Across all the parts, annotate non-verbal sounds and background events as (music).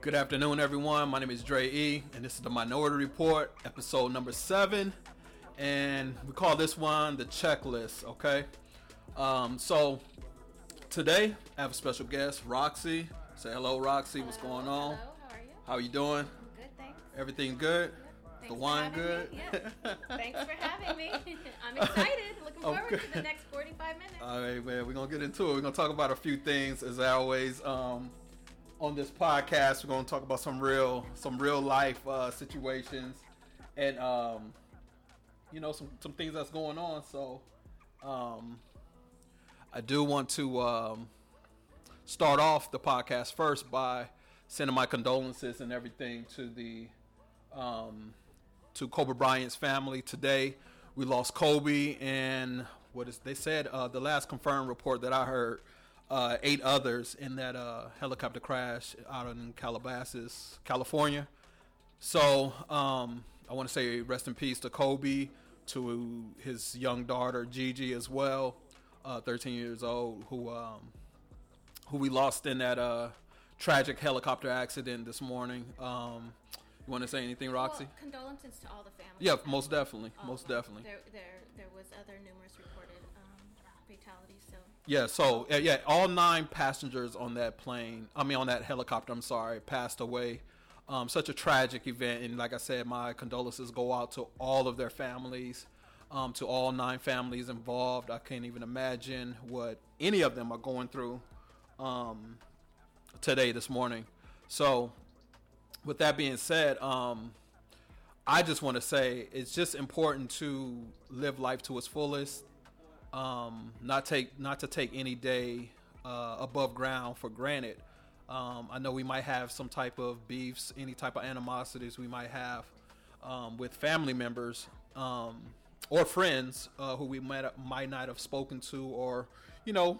Good afternoon, everyone. My name is Dre E, and this is the Minority Report, episode number seven. And we call this one the checklist, okay? Um, so today I have a special guest, Rocsi. Say hello, Rocsi. What's going on? How are you? Doing? Good, thanks. Everything good? Thanks the wine good? Me. Yeah. (laughs) Thanks for having me. (laughs) (laughs) I'm excited. Looking forward Okay. to the next 45 minutes. All right, man. We're gonna get into it. We're gonna talk about a few things, as always. Um, on this podcast, we're gonna talk about some real, some real life uh, situations, and um, you know, some some things that's going on. So, um, I do want to um, start off the podcast first by sending my condolences and everything to the um, to Kobe Bryant's family today. We lost Kobe, and what is they said uh, the last confirmed report that I heard, uh, eight others in that uh, helicopter crash out in Calabasas, California. So um, I want to say rest in peace to Kobe, to his young daughter Gigi as well, uh, 13 years old, who um, who we lost in that uh, tragic helicopter accident this morning. Um, you want to say anything, Rocsi? Well, condolences to all the families. Yeah, most definitely, All most definitely. There, there, there was other numerous reported um, fatalities. So Yeah, so uh, yeah, all nine passengers on that plane, I mean on that helicopter, I'm sorry, passed away. Um, such a tragic event, and like I said, my condolences go out to all of their families, um, to all nine families involved. I can't even imagine what any of them are going through um, today, this morning. So, with that being said, um, I just want to say it's just important to live life to its fullest um, not take not to take any day uh, above ground for granted. Um, I know we might have some type of beefs, any type of animosities we might have um, with family members um, or friends uh, who we might might not have spoken to, or you know,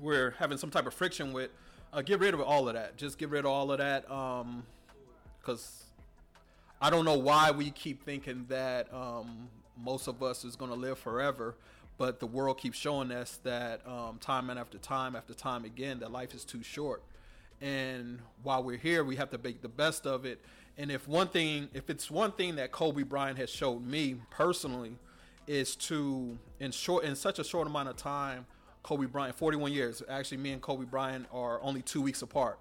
we're having some type of friction with. Uh, get rid of all of that. Just get rid of all of that, because I don't know why we keep thinking that um, most of us is going to live forever, but the world keeps showing us that um, time and after time after time again that life is too short. And while we're here, we have to make the best of it. And if one thing, if it's one thing that Kobe Bryant has showed me personally, is to in short in such a short amount of time, Kobe Bryant, 41 years. Actually, me and Kobe Bryant are only two weeks apart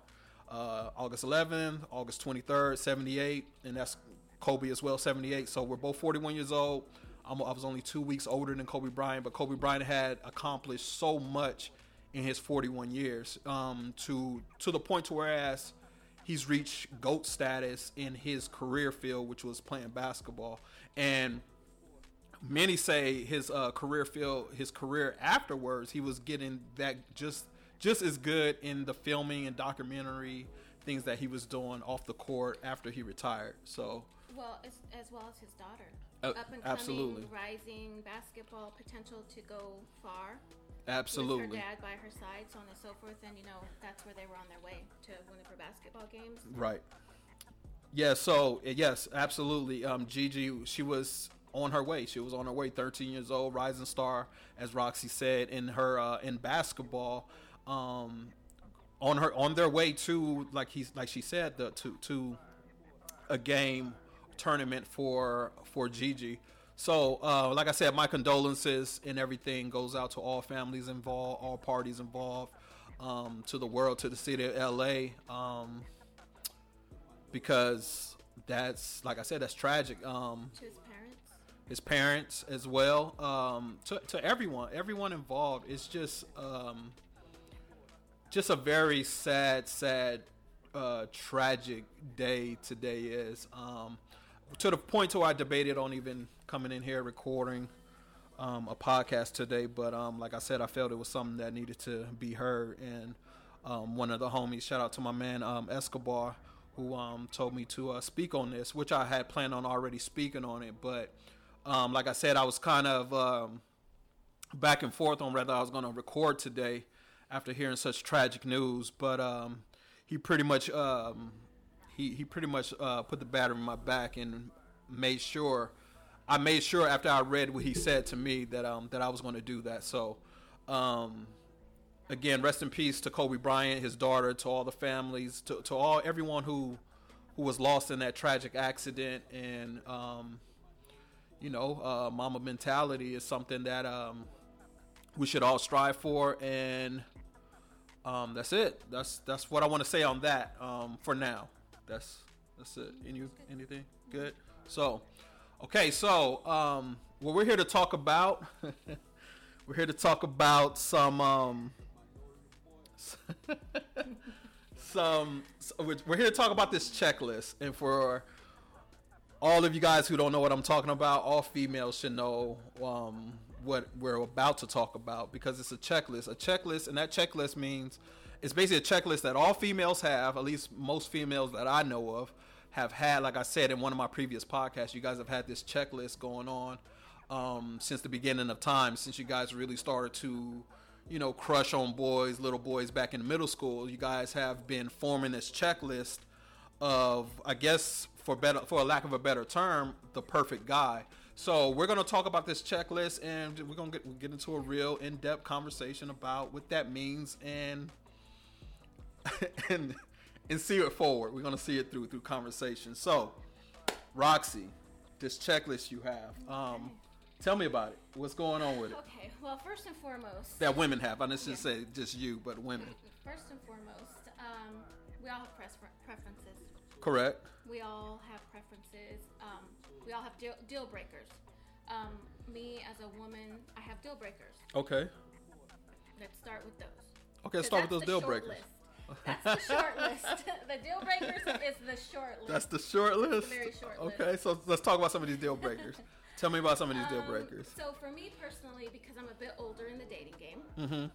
uh, August 11th, August 23rd, 78, and that's Kobe as well, 78. So we're both 41 years old. I'm, I was only two weeks older than Kobe Bryant, but Kobe Bryant had accomplished so much in his 41 years um, to to the point to whereas he's reached GOAT status in his career field, which was playing basketball. And many say his uh, career field, his career afterwards, he was getting that just just as good in the filming and documentary things that he was doing off the court after he retired. So well, as, as well as his daughter. Uh, Up and coming, absolutely. rising basketball potential to go far. absolutely. With her dad by her side, so on and so forth, and you know that's where they were on their way to for basketball games. Right. Yeah. So yes, absolutely. Um, Gigi, she was on her way. She was on her way. Thirteen years old, rising star, as Rocsi said in her uh, in basketball. Um, on her on their way to like he's like she said the to to a game tournament for for Gigi. So, uh, like I said, my condolences and everything goes out to all families involved, all parties involved, um, to the world, to the city of LA, um, because that's like I said, that's tragic. Um, his parents. as well, um, to to everyone, everyone involved. It's just um, just a very sad, sad, uh, tragic day today is. Um, to the point to where I debated on even coming in here recording um, a podcast today, but um, like I said, I felt it was something that needed to be heard. And um, one of the homies, shout out to my man um, Escobar, who um, told me to uh, speak on this, which I had planned on already speaking on it. But um, like I said, I was kind of um, back and forth on whether I was going to record today after hearing such tragic news. But um, he pretty much um, he he pretty much uh, put the batter in my back and made sure I made sure after I read what he said to me that um that I was going to do that. So um again, rest in peace to Kobe Bryant, his daughter, to all the families, to to all everyone who who was lost in that tragic accident and um you know, uh, Mamba mentality is something that um, we should all strive for, and um, that's it. That's that's what I want to say on that um, for now. That's that's it. Any anything good? So, okay. So, um, what we're here to talk about, (laughs) we're here to talk about some um, (laughs) some. We're here to talk about this checklist, and for all of you guys who don't know what I'm talking about, all females should know um, what we're about to talk about because it's a checklist. A checklist, and that checklist means it's basically a checklist that all females have, at least most females that I know of, have had. Like I said in one of my previous podcasts, you guys have had this checklist going on um, since the beginning of time, since you guys really started to, you know, crush on boys, little boys back in middle school. You guys have been forming this checklist of, I guess, for better for a lack of a better term, the perfect guy. So we're gonna talk about this checklist, and we're gonna get get into a real in depth conversation about what that means and (laughs) and and see it forward. We're gonna see it through through conversation. So, Rocsi, this checklist you have, um, tell me about it. What's going on with it? Okay. Well, first and foremost, That women have. I didn't just say just you, but women. (laughs) first and foremost, um, we all have prefer- preferences. Correct. We all have preferences. Um, we all have deal, deal breakers. Um, me as a woman, I have deal breakers. Okay. Let's start with those. Okay. Let's start with those the deal short breakers. list. That's the short list. (laughs) the deal breakers is the short (laughs) list. That's the short list. very short list. Okay, so let's talk about some of these deal breakers. (laughs) Tell me about some of these deal Um, breakers. So for me personally, because I'm a bit older in the dating game, Mm-hmm.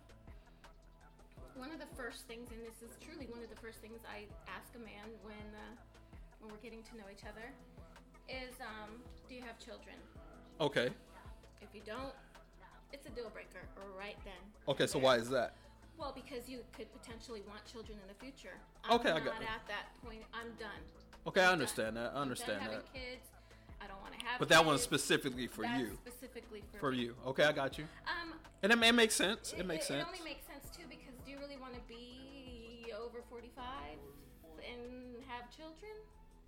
One of the first things, and this is truly one of the first things I ask a man when uh, when we're getting to know each other, is um, do you have children? Okay. If you don't, it's a deal breaker right then. Okay, so why is that? Well, because you could potentially want children in the future. I'm Okay, I not got it. at that point. I'm done. Okay, I I'm understand done. that. I I'm understand done that. having kids. I don't want to have. But that one's specifically for That's you. Specifically for, For you. Okay, I got you. Um, And it, it makes sense. It makes it, sense. only makes want to be over 45 and have children?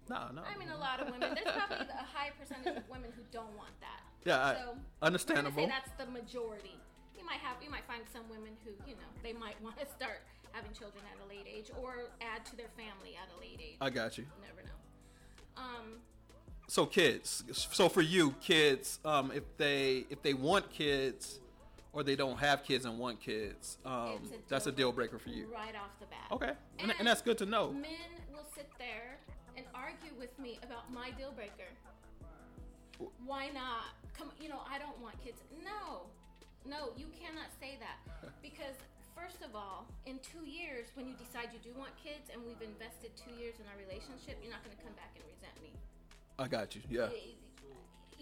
No, no. I mean, a lot of women. There's probably a high percentage of women who don't want that. Yeah, I- so, I'm understandable. that's the majority. You might have, you might find some women who, you know, they might want to start having children at a late age or add to their family at a late age. I got you. You never know. Um, So kids. So for you, kids, um, if they if they want kids or they don't have kids and want kids, um, a that's a deal breaker for you. right off the bat. Okay, and, and that's good to know. Men will sit there and argue with me about my deal breaker. Why not? Come, you know, I don't want kids. No, no, you cannot say that (laughs) because first of all, in two years, when you decide you do want kids and we've invested two years in our relationship, you're not going to come back and resent me. I got you. Yeah.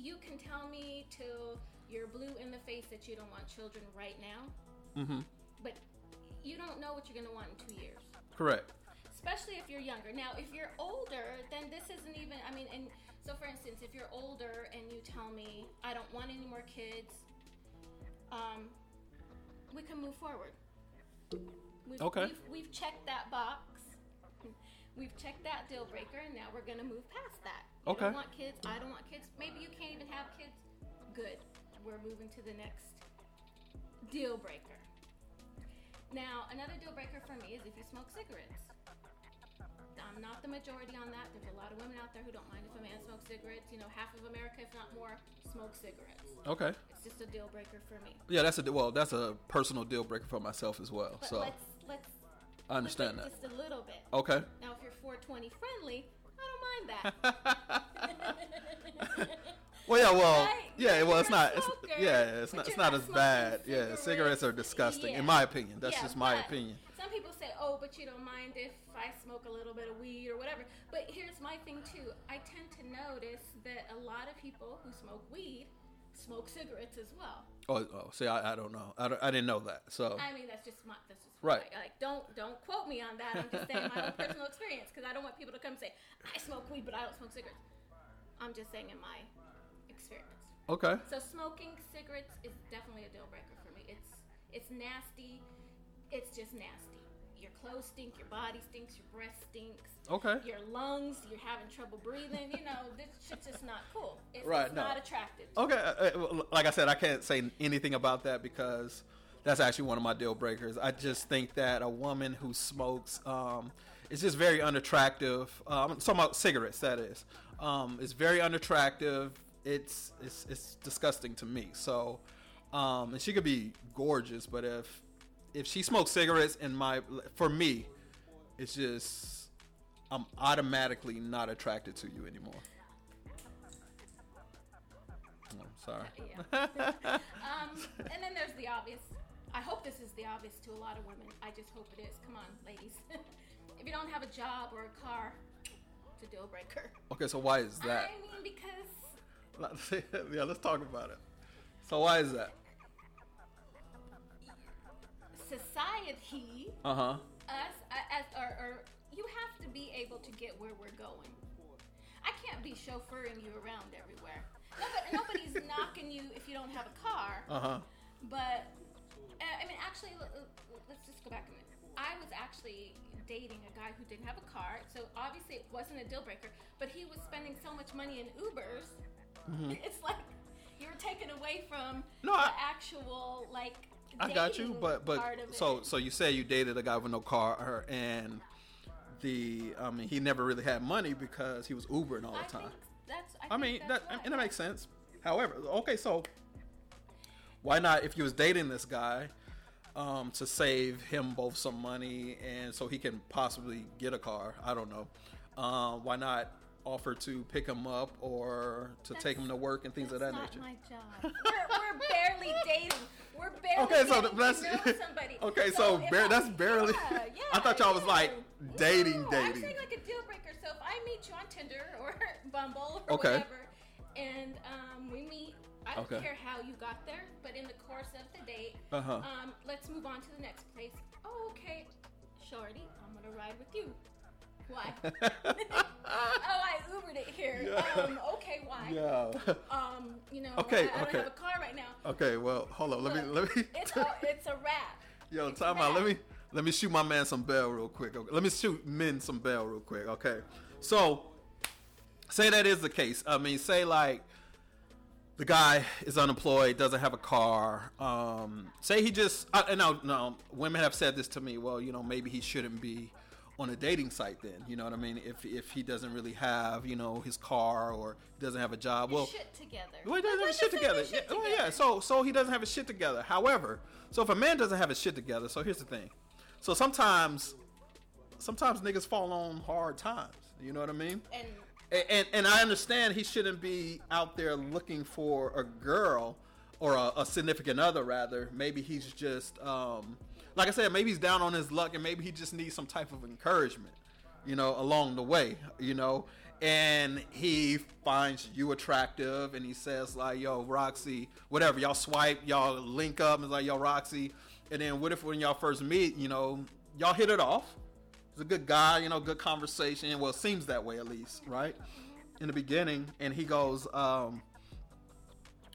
You can tell me till you're blue in the face that you don't want children right now, Mm-hmm. but you don't know what you're going to want in two years. Correct. especially if you're younger. Now, if you're older, then this isn't even. I mean, and so for instance, if you're older and you tell me I don't want any more kids, um, we can move forward. We've, Okay. We've, we've checked that box. We've checked that deal breaker, and now we're gonna move past that. You Okay. don't want kids. I don't want kids. Maybe you can't even have kids. Good. We're moving to the next deal breaker. Now, another deal breaker for me is if you smoke cigarettes. I'm not the majority on that. There's a lot of women out there who don't mind if a man smokes cigarettes. You know, half of America, if not more, smoke cigarettes. Okay. It's just a deal breaker for me. Yeah, that's a well, that's a personal deal breaker for myself as well. But So let's let's I understand that. just a little bit. Okay. Now, if you're 420 friendly, I don't mind that. (laughs) (laughs) Well, yeah, well, Right? yeah, well, it's not, it's, yeah, it's not, it's not not as bad. smoking Yeah, cigarettes cigarettes. are disgusting, Yeah. in my opinion. That's Yeah, just my opinion. Some people say, "Oh, but you don't mind if I smoke a little bit of weed or whatever." But here's my thing too. I tend to notice that a lot of people who smoke weed smoke cigarettes as well. Oh, oh see, I, I don't know. I, don't- I didn't know that. So I mean, that's just my that's just Right. Like, like, don't don't quote me on that. I'm just saying my own personal experience because I don't want people to come and say I smoke weed, but I don't smoke cigarettes. I'm just saying in my experience. okay, So smoking cigarettes is definitely a deal breaker for me. It's it's nasty. It's just nasty. Your clothes stink. Your body stinks. Your breath stinks. okay. Your lungs. You're having trouble breathing. You know, this shit's just not cool. It's, Right, it's no. not attractive. Okay, uh, uh, like I said, I can't say anything about that because that's actually one of my deal breakers. I just think that a woman who smokes um, is just very unattractive. Um, I'm talking about cigarettes, that is. Um, it's very unattractive. It's, it's it's disgusting to me. So, um, and she could be gorgeous, but if if she smokes cigarettes, in my for me, it's just I'm automatically not attracted to you anymore. Oh, sorry. Yeah. (laughs) um, and then there's the obvious. I hope this is the obvious to a lot of women. I just hope it is. Come on, ladies. (laughs) if you don't have a job or a car, it's a deal breaker. Okay, so why is that? I mean, because (laughs) yeah, let's talk about it. So why is that? society, Uh huh. us, as, or, or you have to be able to get where we're going. I can't be chauffeuring you around everywhere. Nobody, nobody's (laughs) knocking you if you don't have a car. Uh huh. But uh, I mean, actually, let's just go back a minute. I was actually dating a guy who didn't have a car, so obviously it wasn't a deal breaker. But he was spending so much money in Ubers. (laughs) It's like you were taken away from No, the I- actual like. I got you, but but so so you say you dated a guy with no car, and the I mean he never really had money because he was Ubering all I the time. think that's. I, I mean that that's why. and that makes sense. However, okay, so why not if you was dating this guy um, to save him both some money and so he can possibly get a car? I don't know. Uh, why not offer to pick him up or to take him to work and things That's of that not nature? my job. We're, we're barely dating. We're barely (laughs) Okay, so that's to know somebody. (laughs) okay. So, if bar- I- that's barely. Yeah, yeah, (laughs) I thought y'all was like no. dating, No, I'm saying like a deal breaker. So if I meet you on Tinder or Bumble or Okay. whatever, and um, we meet, I don't Okay. care how you got there, but in the course of the date, Uh-huh. um, let's move on to the next place. Oh, okay, shorty, I'm gonna ride with you. Why? oh, (laughs) I Ubered it here. Yeah. Um, okay, why? yeah. Um, you know, Okay, I, I okay. don't have a car right now. Okay. Well, hold on. Let me. Let me. It's a, (laughs) it's a wrap. Yo, It's time out. Let me let me shoot my man some bell real quick. Okay? Let me shoot men some bell real quick. Okay. So, say that is the case. I mean, say like the guy is unemployed, doesn't have a car. Um, say he just uh, and now, no, women have said this to me. Well, you know, maybe he shouldn't be on a dating site then. You know what I mean? If if he doesn't really have, you know, his car or doesn't have a job. Well, shit together. well, he doesn't have his shit together. your shit yeah, well, together. yeah. So, so he doesn't have his shit together. However, so if a man doesn't have his shit together, so here's the thing. So sometimes, sometimes niggas fall on hard times. You know what I mean? and And, and, and I understand he shouldn't be out there looking for a girl or a, a significant other. Rather, maybe he's just, um, like I said, maybe he's down on his luck, and maybe he just needs some type of encouragement, you know, along the way, you know. And he finds you attractive, and he says like, "Yo, Rocsi, whatever." Y'all swipe, y'all link up, and it's like, "Yo, Rocsi." And then what if when y'all first meet, you know, y'all hit it off? He's a good guy, you know, good conversation. Well, it seems that way at least, right? In the beginning, and he goes um,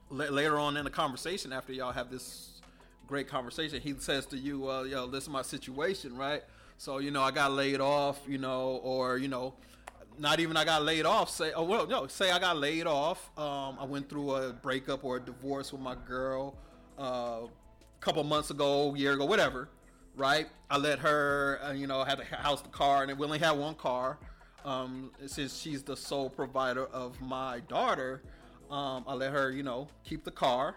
la- later on in the conversation after y'all have this great conversation. He says to you, "Well, yo, this is my situation, right? So you know, I got laid off, you know, or you know." Not even I got laid off. Say, oh well, no. Say I got laid off. Um, I went through a breakup or a divorce with my girl uh, a couple months ago, year ago, whatever right? I let her, uh, you know, have the house, the car, and we only had one car. Um, since she's the sole provider of my daughter, um, I let her, you know, keep the car,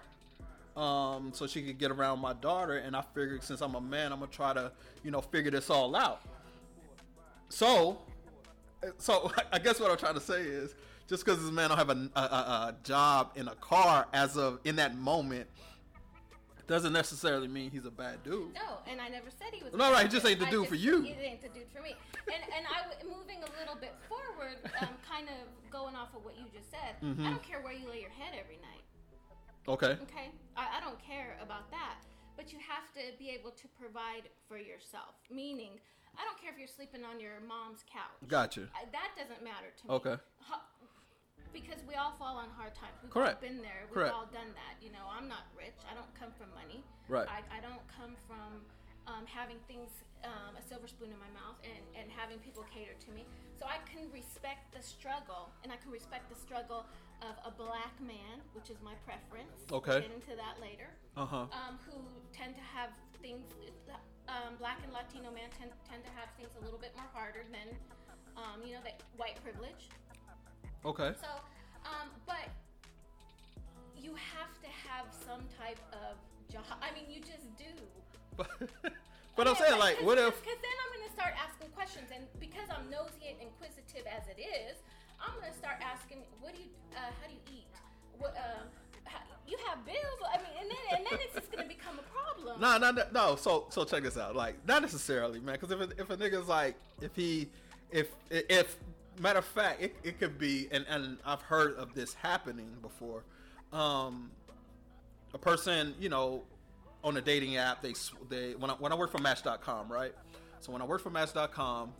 um, so she could get around my daughter. And I figured since I'm a man, I'm gonna try to, you know, figure this all out. So, so (laughs) I guess what I'm trying to say is, just because this man don't have a, a, a job in a car as of in that moment, doesn't necessarily mean he's a bad dude. no, and I never said he was. No, right, it just ain't the dude for you. It ain't the dude for me. And and I moving a little bit forward, um, kind of going off of what you just said. Mm-hmm. I don't care where you lay your head every night. Okay. Okay, I, I don't care about that, but you have to be able to provide for yourself. Meaning, I don't care if you're sleeping on your mom's couch. Gotcha. I, that doesn't matter to me. Okay. Ho- because we all fall on hard times. We've Correct. all been there. We've Correct. all done that. You know, I'm not rich. I don't come from money. Right. I, I don't come from um, having things, um, a silver spoon in my mouth, and, and having people cater to me. So I can respect the struggle, and I can respect the struggle of a black man, which is my preference. Okay. We'll get into that later. Uh huh. Um, who tend to have things, um, black and Latino men tend, tend to have things a little bit more harder than, um, you know, that white privilege. Okay. So, um, but you have to have some type of job. I mean, you just do. But, (laughs) but I'm saying, like, what if? Because then I'm going to start asking questions, and because I'm nosy and inquisitive as it is, I'm going to start asking, what do you, uh, how do you eat? What, uh, how, you have bills. I mean, and then and then it's just going to become a problem. No, no, no, no. So, so check this out. Like, not necessarily, man. Because if a, if a nigga's like, if he, if if matter of fact, it, it could be, and and I've heard of this happening before. Um, a person, you know, on a dating app, they they when I when I worked for Match.com, right? So when I worked for Match.com,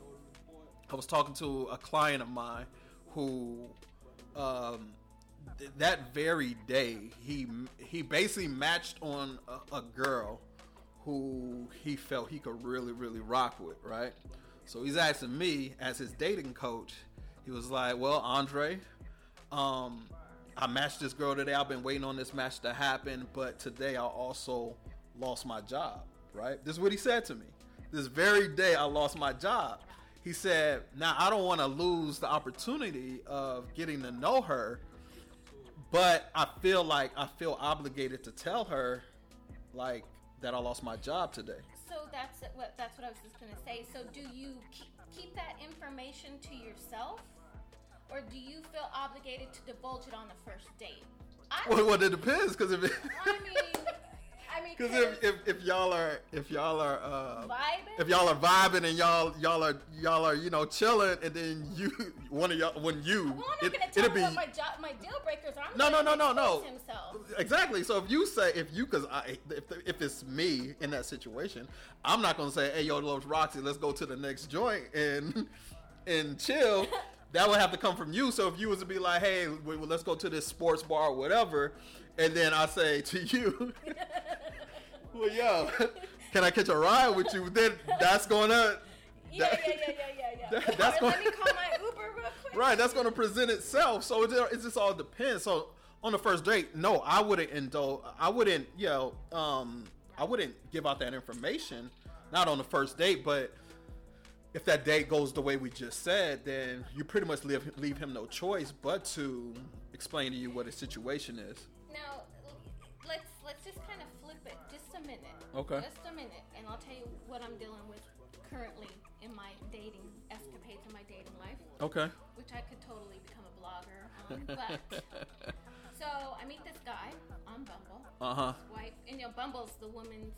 I was talking to a client of mine who um, th- that very day he he basically matched on a, a girl who he felt he could really really rock with right so he's asking me as his dating coach he was like well andre um i matched this girl today i've been waiting on this match to happen but today i also lost my job right this is what he said to me this very day i lost my job he said now i don't want to lose the opportunity of getting to know her but I feel like I feel obligated to tell her, like that I lost my job today. So that's what that's what I was just gonna say. So do you keep, keep that information to yourself, or do you feel obligated to divulge it on the first date? I, Well, well it depends because if it, I mean, I mean, because if, if if y'all are if y'all are uh, vibing. if y'all are vibing and y'all y'all are y'all are you know chilling and then you (laughs) one of y'all when you well, I'm not it, gonna tell it'll be what my job, my deal breakers are. I'm No, no, no, no, no. Himself. Exactly. So if you say if you because I if if it's me in that situation, I'm not gonna say, hey yo, Los Rocsi, let's go to the next joint and (laughs) and chill. (laughs) that would have to come from you. So if you was to be like, hey, let's go to this sports bar or whatever, and then I say to you, (laughs) well, yo, can I catch a ride with you? Then that's gonna Yeah, that- yeah, yeah, yeah, yeah, yeah. (laughs) that- that's Or let me call my Uber real quick. Right, that's going to present itself. So it, it just all depends. So on the first date, no, I wouldn't indulge. I wouldn't, you know, um, I wouldn't give out that information. Not on the first date, but if that date goes the way we just said, then you pretty much leave leave him no choice but to explain to you what his situation is. Okay. Just a minute, and I'll tell you what I'm dealing with currently in my dating escapades in my dating life, Okay. which I could totally become a blogger on. But (laughs) so I meet this guy on Bumble. Uh huh. Swipe, and you know, Bumble's the woman's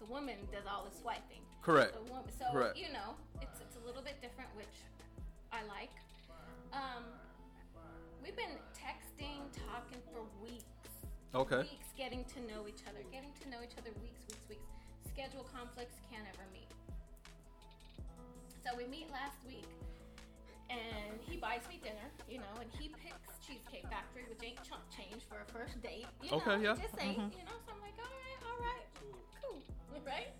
the woman does all the swiping. Correct. Woman, so Correct. you know, it's it's a little bit different, which I like. Um, we've been texting, talking for weeks. Okay. Weeks getting to know each other, getting to know each other weeks, weeks, weeks. Schedule conflicts can't ever meet. So we meet last week, and he buys me dinner, you know, and he picks Cheesecake Factory, which ain't chump change for a first date. You Okay, know, yeah. Just ain't, Mhm. you know. So I'm like, all right, all right, cool, (laughs) right?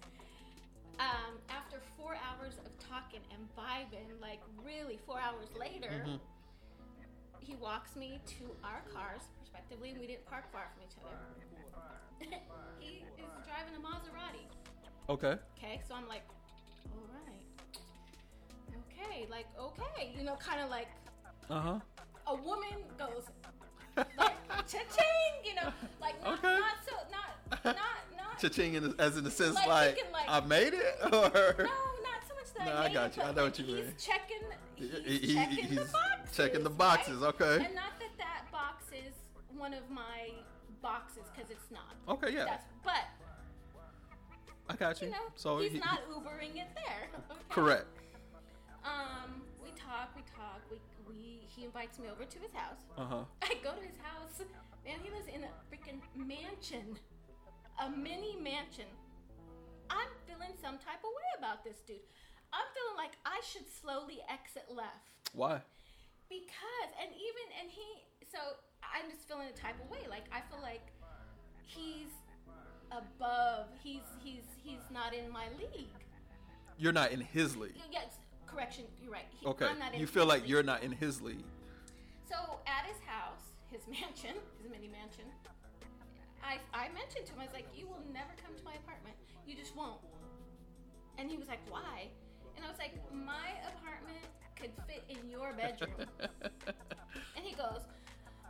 Um, after four hours of talking and vibing, like really four hours later, Mhm. he walks me to our cars, respectively, and we didn't park far from each other. (laughs) he is driving a Maserati. Okay. Okay, so I'm like, all right, okay, like okay, you know, kind of like Uh huh. a woman goes like (laughs) cha-ching, you know, like not, Okay. not so not not not Cha-ching in, as in the sense Like, like, thinking like- I made it, (laughs) or no, not so much that No, I, I got it, you. I know what you mean. Checking, he's, He- he- checking the he's boxes, checking the right? boxes, okay. And one of my boxes because it's not. okay, yeah, That's, but I got you. you know, so he's he- not Ubering it there. (laughs) okay? correct. Um, we talk, we talk, we we he invites me over to his house. Uh huh. (laughs) I go to his house. Man, he lives in a freaking mansion, a mini mansion. I'm feeling some type of way about this dude. I'm feeling like I should slowly exit left Why? because, and even and he. So I'm just feeling a type of way. Like I feel like he's above. He's he's he's not in my league. You're not in his league. Yes, correction. You're right. He, Okay. I'm not in You feel like league. you're not in his league. So at his house, his (laughs) mansion, his mini mansion, I I mentioned to him, I was like, "You will never come to my apartment. You just won't." And he was like, "Why?" And I was like, "My apartment could fit in your bedroom." (laughs) and he goes,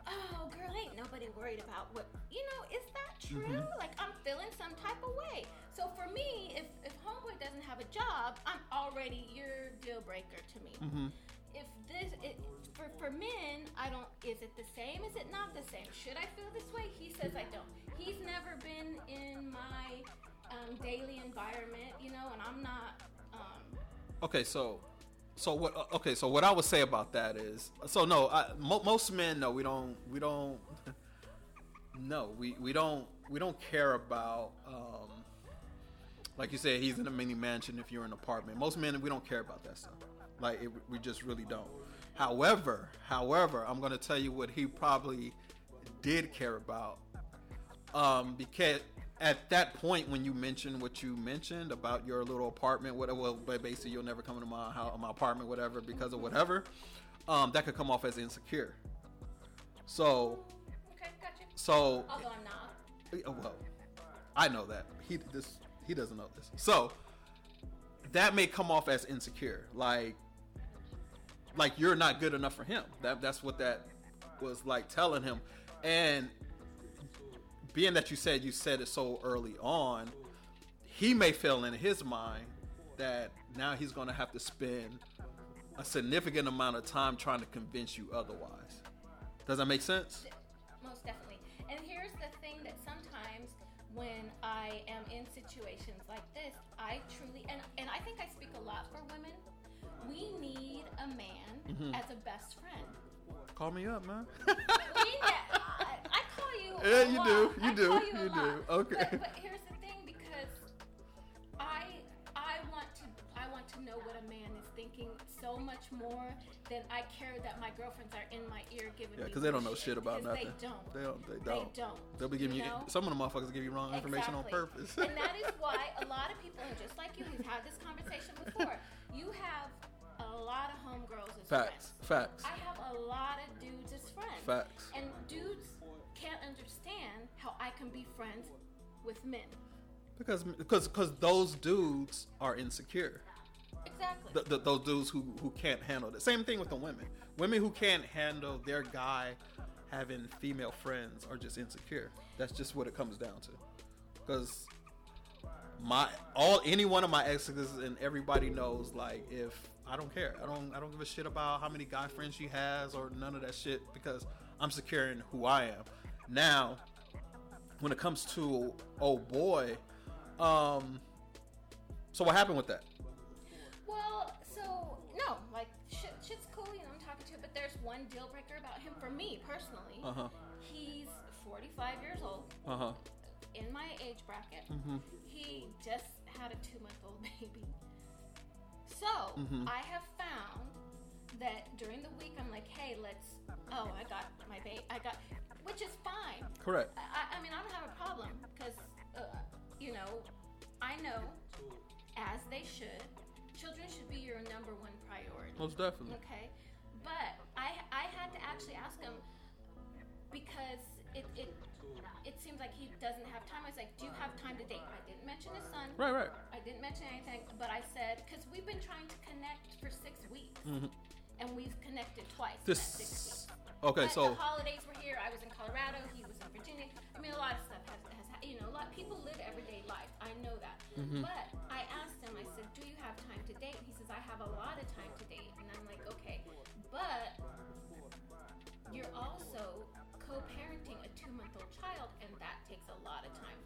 "Oh, girl, ain't nobody worried about what you know. Is that true? Like I'm feeling some type of way." So for me, if if homeboy doesn't have a job, I'm already your deal breaker to me hmm if this it, for for men i don't is it the same is it not the same should i feel this way he says i don't he's never been in my um, daily environment you know and i'm not um, Okay, so, so what? uh, Okay, so what I would say about that is, so no, I, mo- most men, no, we don't, we don't, (laughs) no, we we don't, we don't care about, um, like you said, he's in a mini mansion. If you're in an apartment, most men, we don't care about that stuff. Like it, we just really don't. However, however, I'm gonna tell you what he probably did care about, um, because at that point when you mentioned what you mentioned about your little apartment, whatever, well, but basically you'll never come into my house, my apartment, whatever, because of whatever, um, that could come off as insecure. So, okay gotcha so although i'm not well, I know that he this he doesn't know this. So that may come off as insecure, like like you're not good enough for him. That that's what that was like telling him. And being that you said you said it so early on, he may feel in his mind that now he's going to have to spend a significant amount of time trying to convince you otherwise. Does that make sense? most definitely and here's the thing that sometimes when i am in situations like this i truly and, and i think i speak a lot for women we need a man Mm-hmm. as a best friend Call me up, man. We I, call you. Yeah, you lot. do. You I do. you, You do. Okay. But, but here's the thing, because I I want to I want to know what a man is thinking so much more than I care that my girlfriends are in my ear giving me. Yeah, because they don't know shit about nothing. They don't. They don't. They They don't. don't. They'll be giving you. know? Some of the motherfuckers give you wrong information on purpose. and that is (laughs) why a lot of people, and just like you, who's had this conversation before, you have a lot of homegirls as facts. friends. Facts. I have a lot of dudes as friends. Facts. And dudes can't understand how I can be friends with men. Because because because those dudes are insecure. Exactly. Th- th- those dudes who who can't handle it. Same thing with the women. Women who can't handle their guy having female friends are just insecure. That's just what it comes down to. Because my all any one of my exes and everybody knows like if I don't care. I don't I don't give a shit about how many guy friends she has or none of that shit because I'm secure in who I am. Now, when it comes to oh boy, um so what happened with that? well, so no, like shit, shit's cool. You know, I'm talking to, but there's one deal breaker about him for me personally. Uh-huh. He's 45 years old, Uh-huh. in my age bracket. mm-hmm. He just had a two-month-old (laughs) baby. So Mhm. I have found that during the week I'm like, hey, let's. Oh, I got my baby. I got, which is fine. Correct. I, I mean, I don't have a problem because, uh, you know, I know, as they should, children should be your number one priority. Most definitely. Okay, but I I had to actually ask him because it it it seems like he doesn't have time. I was like, "Do you have time to date?" I didn't mention his son. Right, right. I didn't mention anything, but I said because we've been trying to connect for six weeks, Mhm. and we've connected twice in that six This. Okay, But so the holidays were here. I was in Colorado. He was in Virginia. I mean, a lot of stuff has, has you know, a lot people live everyday life. I know that. Mm-hmm. But I asked him. I said, "Do you have time to date?" He says, "I have a lot of time to date." And I'm like, "Okay, but you're also co-parenting a two-month-old child, and that takes a lot of time."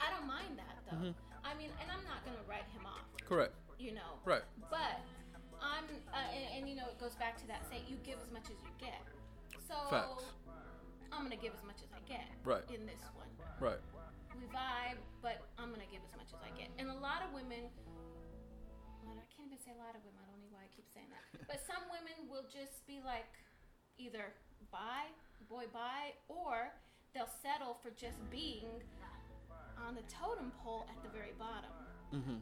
I don't mind that though. Mm-hmm. I mean, and I'm not gonna write him off correct. you know. Right. But I'm uh, and, and you know, it goes back to that say you give as much as you get. So Facts. I'm gonna give as much as I get. Right. In this one, Right. we vibe, but I'm gonna give as much as I get. And a lot of women, I can't even say a lot of women. I don't know why I keep saying that. (laughs) But some women will just be like, either buy, boy, buy, or they'll settle for just being on the totem pole at the very bottom. Mm-hmm.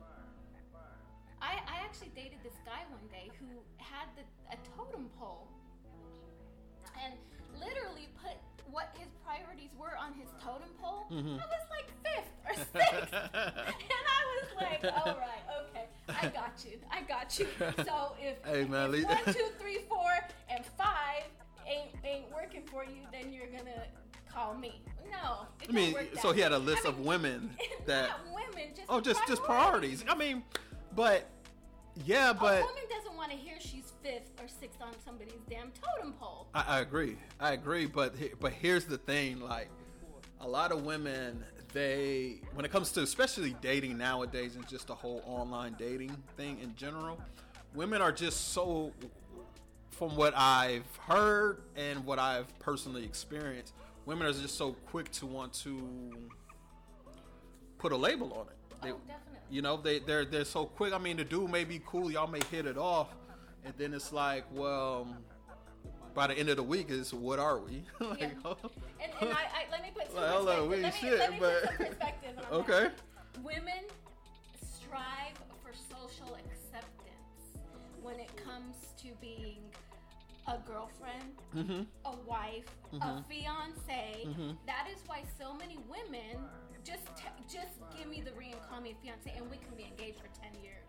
I, I actually dated this guy one day who had the, a totem pole and literally put what his priorities were on his totem pole. Mhm. I was like fifth or sixth. (laughs) (laughs) and I was like, all right, okay, I got you. I got you. So if, Hey, man, if one, (laughs) two, three, four, and five ain't ain't working for you, then you're gonna call me. No. it I mean, so he had a list I of mean, women that. not women, just Oh, just just priorities. I mean, but yeah, but a woman doesn't want to hear she's fifth or sixth on somebody's damn totem pole. I, I agree. I agree. But but here's the thing: like a lot of women, they when it comes to especially dating nowadays and just the whole online dating thing in general, women are just so. From what I've heard and what I've personally experienced, women are just so quick to want to put a label on it. They, oh, definitely. you know, they they're they're so quick. I mean, the dude may be cool, y'all may hit it off, and then it's like, well, by the end of the week, is what are we? (laughs) like, Yeah. And, and I, I let me put some Well, hold on, perspective. we let me, shit, let me but- put some perspective on Okay. that. Women strive for social acceptance when it comes to being a girlfriend, hmm a wife, a Mhm. fiance. Mhm. That is why so many women just t- just give me the ring and call me a fiance, and we can be engaged for ten years.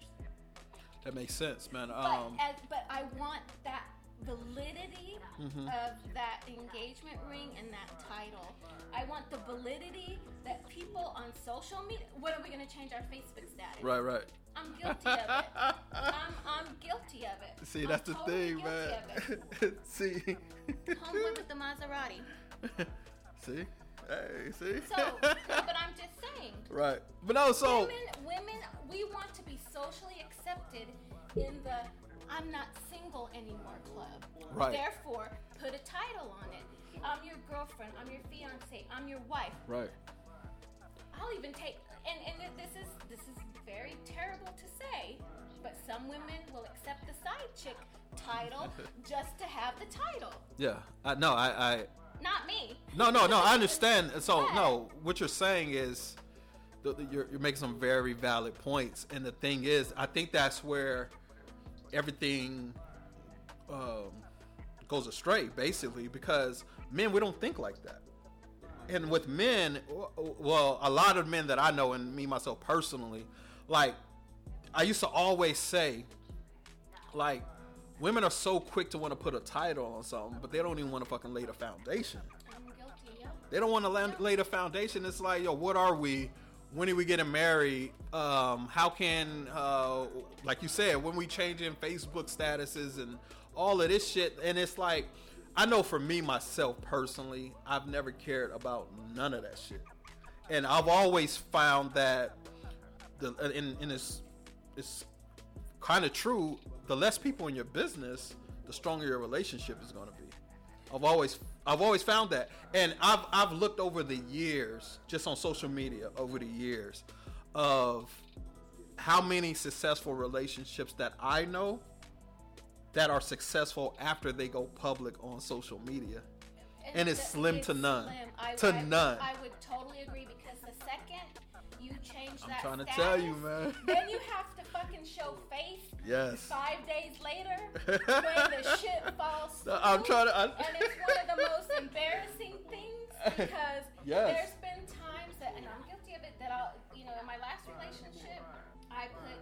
That makes sense, man. But Um, as, but I want that validity Mhm. of that engagement ring and that title. I want the validity that people on social media. When are we going to change our Facebook status? right, right. I'm guilty of it. I'm, I'm guilty of it. See, I'm that's the thing, man. (laughs) see, Homeboy with the Maserati. (laughs) see, hey, see. So, but I'm just saying. (laughs) right, but no, so women, women, we want to be socially accepted in the "I'm not single anymore" club. Right. Therefore, put a title on it. I'm your girlfriend. I'm your fiance. I'm your wife. right, I'll even take. And and this is this is very terrible to say, but some women will accept the side chick title (laughs) just to have the title. yeah. I no, I, I Not me. No, no, no. I (laughs) understand. So, Yeah. no, what you're saying is you're, you're making some very valid points. And the thing is, I think that's where everything um, goes astray, basically, because men, we don't think like that. And with men, well, a lot of men that I know, and me myself personally, like, I used to always say, like, women are so quick to want to put a title on something, but they don't even want to fucking lay the foundation. Guilty. Yeah. They don't want to lay the foundation. It's like, yo, what are we? When are we getting married? Um, how can, uh, like you said, when we changing Facebook statuses and all of this shit? And it's like, I know for me myself personally, I've never cared about none of that shit, and I've always found that the and, and it's it's kind of true. The less people in your business, the stronger your relationship is going to be. I've always I've always found that, and I've I've looked over the years, just on social media over the years, of how many successful relationships that I know that are successful after they go public on social media. And it's the- slim to none. slim. I, To I, none. I would totally agree I'm that, trying to status, tell you, man. then you have to fucking show face. Yes. Five days later, (laughs) when the shit falls through, I'm trying to- I- and it's one of the most embarrassing things (laughs) because Yes. there's been times that, and I'm guilty of it, that I'll, you know, in my last relationship, I put,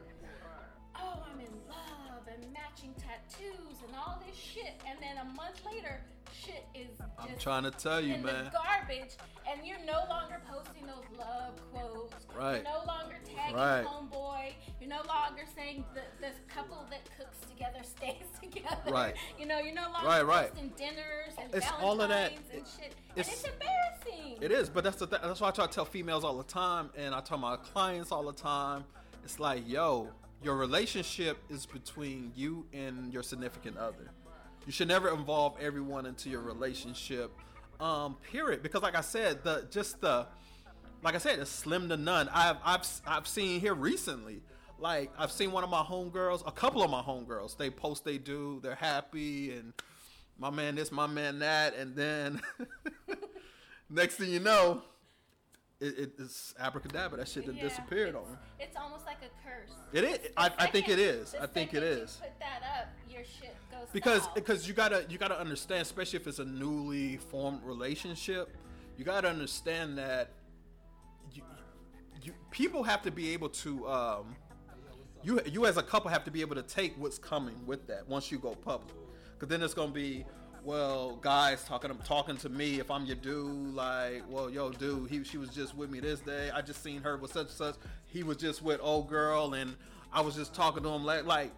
oh, I'm in love and matching tattoos and all this shit, and then a month later, shit is I'm trying to tell you, man. garbage, and you're no longer posting those love quotes. Right. You're no longer tagging Right. homeboy. You're no longer saying the this couple that cooks together (laughs) stays together. Right. You know, you're no longer Right, right. posting dinners and It's Valentine's all of that. and It- shit. it's- and it's embarrassing. It is, but that's the th- that's why I try to tell females all the time, and I tell my clients all the time. It's like, yo, your relationship is between you and your significant other. You should never involve everyone into your relationship. Um, period. Because like I said, the just the like I said, it's slim to none. I've I've I've seen here recently. Like I've seen one of my homegirls, a couple of my homegirls. They post they do, they're happy, and my man this, my man that, and then (laughs) next thing you know, it, it, it's abracadabra. That shit Yeah, disappeared on. her. It's almost like a curse. It is. I, I think it is. I think it is. Put that up, your shit goes because south. because you gotta you gotta understand, especially if it's a newly formed relationship, you gotta understand that you, you people have to be able to um, you you as a couple have to be able to take what's coming with that once you go public, because then it's gonna be. Well, guys talking talking to me if I'm your dude, like, well, yo, dude, he she was just with me this day. I just seen her with such and such. He was just with old girl, and I was just talking to him like, like,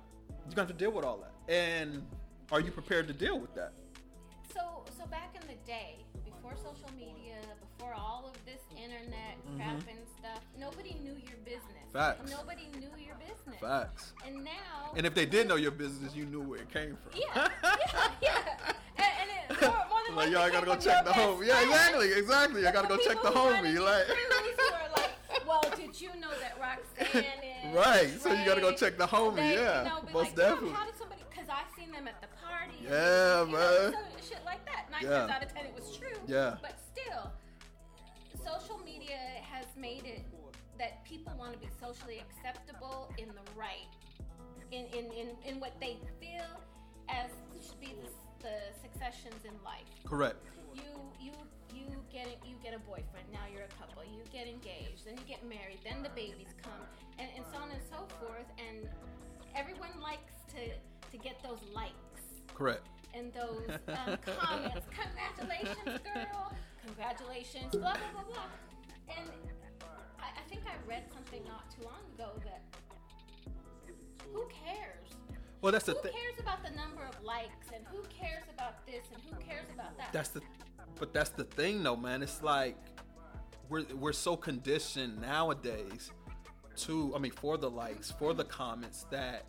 you got to deal with all that. And are you prepared to deal with that? So, so back in the day, before social media, before all of this internet crap and stuff, nobody knew your business. Mm-hmm. Facts. Nobody knew your business. Facts. And now, And if they did know your business, you knew where it came from. yeah, yeah, yeah. And, and it, (laughs) more, more than like, I gotta go check the home. Yeah, exactly, exactly. I gotta go check the people who run homie. Like, crews who are like, well, did you know that Roxanne (laughs) is Right, so you gotta go check the homie, They, yeah, you know, be most like, "Damn, definitely. Because I seen them at the party. and Yeah, know, man. so- shit like that. Nine Yeah. times out of ten, it was true. Yeah. But still, social media has made it that people want to be socially acceptable in the right, in in in, in what they feel as should be the, the successions in life correct. you you you get you get a boyfriend now you're a couple you get engaged then you get married then the babies come and, and so on and so forth and everyone likes to to get those likes Correct. and those (laughs) um, comments congratulations girl congratulations blah blah blah blah and I, I think i read something not too long ago that who cares Well, that's the thing. who thing. cares about the number of likes and who cares about this and who cares about that That's the, but that's the thing, though, man. It's like we're we're so conditioned nowadays to, I mean, for the likes, for the comments that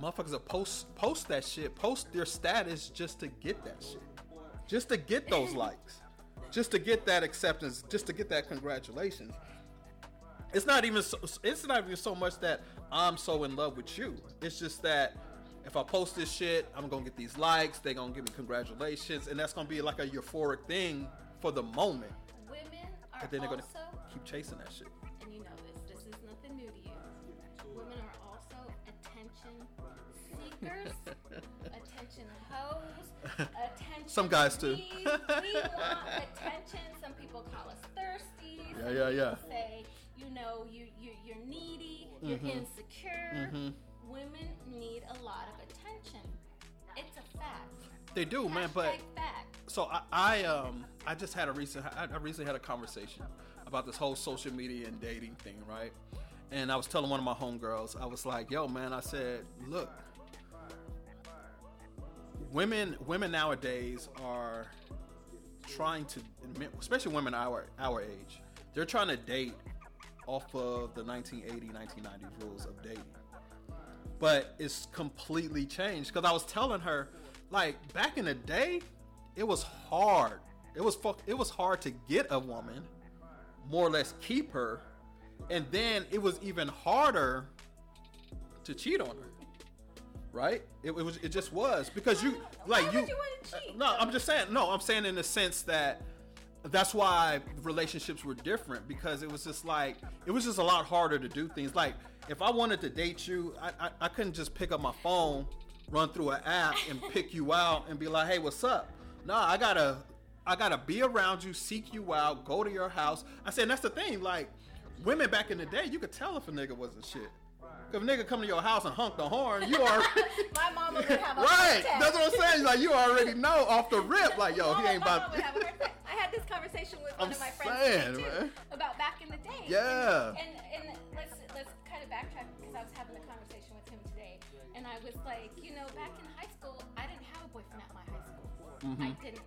motherfuckers will post post that shit, post their status just to get that shit, just to get those (laughs) likes, just to get that acceptance, just to get that congratulations. It's not even so, it's not even so much that I'm so in love with you. It's just that if I post this shit, I'm gonna get these likes. They're gonna give me congratulations, and that's gonna be like a euphoric thing for the moment. Women are And then they're gonna keep chasing that shit. Seekers, attention hoes, attention. Some guys too. We, we want attention. Some people call us thirsty. Yeah, Some yeah, yeah. people Say, you know, you you you're needy. You're Mhm. insecure. Mhm. Women need a lot of attention. It's a fact. They do, man. But fact. so I, I um I just had a recent I I recently had a conversation about this whole social media and dating thing, right? And I was telling one of my homegirls, I was like, "Yo, man," I said, "Look, women women nowadays are trying to, especially women our our age, they're trying to date off of the 1980 1990 rules of dating." but it's completely changed because I was telling her, like back in the day, it was hard. It was it was hard to get a woman, more or less keep her, and then it was even harder to cheat on her. Right? It, it was. It just was because you like you. you no. I'm just saying. No, I'm saying in the sense that that's why relationships were different because it was just like it was just a lot harder to do things like if i wanted to date you i, I, I couldn't just pick up my phone run through an app and pick you out and be like hey what's up no i gotta i gotta be around you seek you out go to your house i said that's the thing like women back in the day you could tell if a nigga wasn't shit if a nigga come to your house and honk the horn, you are (laughs) My mama would have a right. attack. That's what I'm saying. Like you already (laughs) know off the rip. Like yo, he Mama- ain't mama about. would have a heart attack. I had this conversation with one I'm of my friends saying, too, about back in the day. Yeah. And, and and let's let's kind of backtrack because I was having a conversation with him today, and I was like, you know, back in high school, I didn't have a boyfriend at my high school. Mm-hmm. I didn't.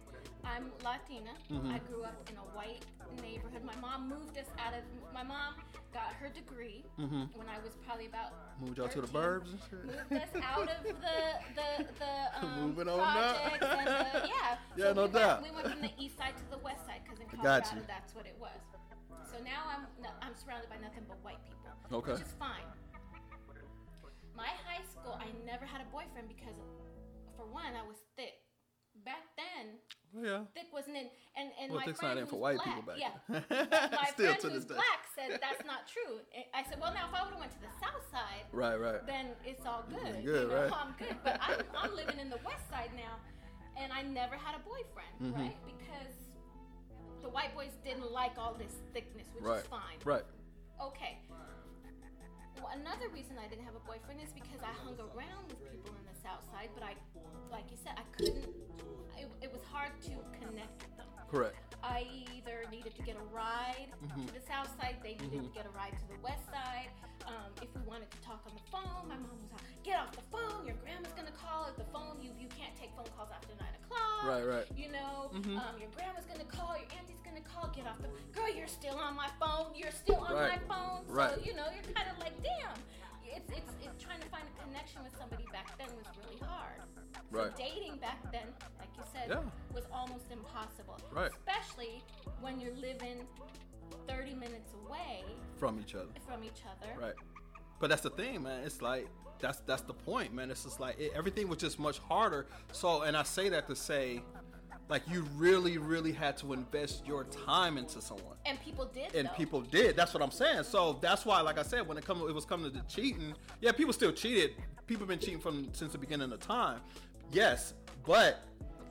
I'm Latina. Mhm. I grew up in a white neighborhood. My mom moved us out of. My mom got her degree Mhm. when I was probably about. Moved y'all to the burbs and. Moved us out of the the the (laughs) um, Moving on up. and the, yeah. (laughs) Yeah, no we doubt. Went, we went from the east side to the west side because in Colorado that's what it was. So now I'm no, I'm surrounded by nothing but white people, Okay. which is fine. My high school, I never had a boyfriend because, for one, I was thick. Back then, yeah. thick wasn't in, and and Well, my thick's friend not in for white black, people back yeah. then. my (laughs) Still friend to who's black said that's not true. I said, well, now if I would have went to the south side, Right, right. then it's all good. good, you know, right? I'm good. But I'm, I'm living in the west side now, and I never had a boyfriend, Mhm. right? Because the white boys didn't like all this thickness, which Right. is fine. Right. Okay. Well, another reason I didn't have a boyfriend is because I hung around with people in the south side, but I, like you said, I couldn't. It, it was hard to connect with them. Correct. I either needed to get a ride Mhm. to the south side, they needed Mhm. to get a ride to the west side. Um, if we wanted to talk on the phone, my mom was like, "Get off the phone! Your grandma's gonna call. at the phone, you you can't take phone calls after nine o'clock. Right, right. You know, Mhm. um, your grandma's gonna call. Your auntie's gonna call. Get off the girl. You're still on my phone. You're still on Right. my phone. So Right. you know, you're kind of like, damn. It's, it's it's trying to find a connection with somebody back then was really hard. So dating back then, like you said, Yeah. was almost impossible. Right. Especially when you're living 30 minutes away From each other. from each other. Right. But that's the thing, man. It's like that's that's the point, man. It's just like it, everything was just much harder. So, and I say that to say, like you really, really had to invest your time into someone. And people did. and though. people did. That's what I'm saying. So that's why, like I said, when it come, it was coming to the cheating. Yeah, people still cheated. People been cheating from since the beginning of time. Yes, but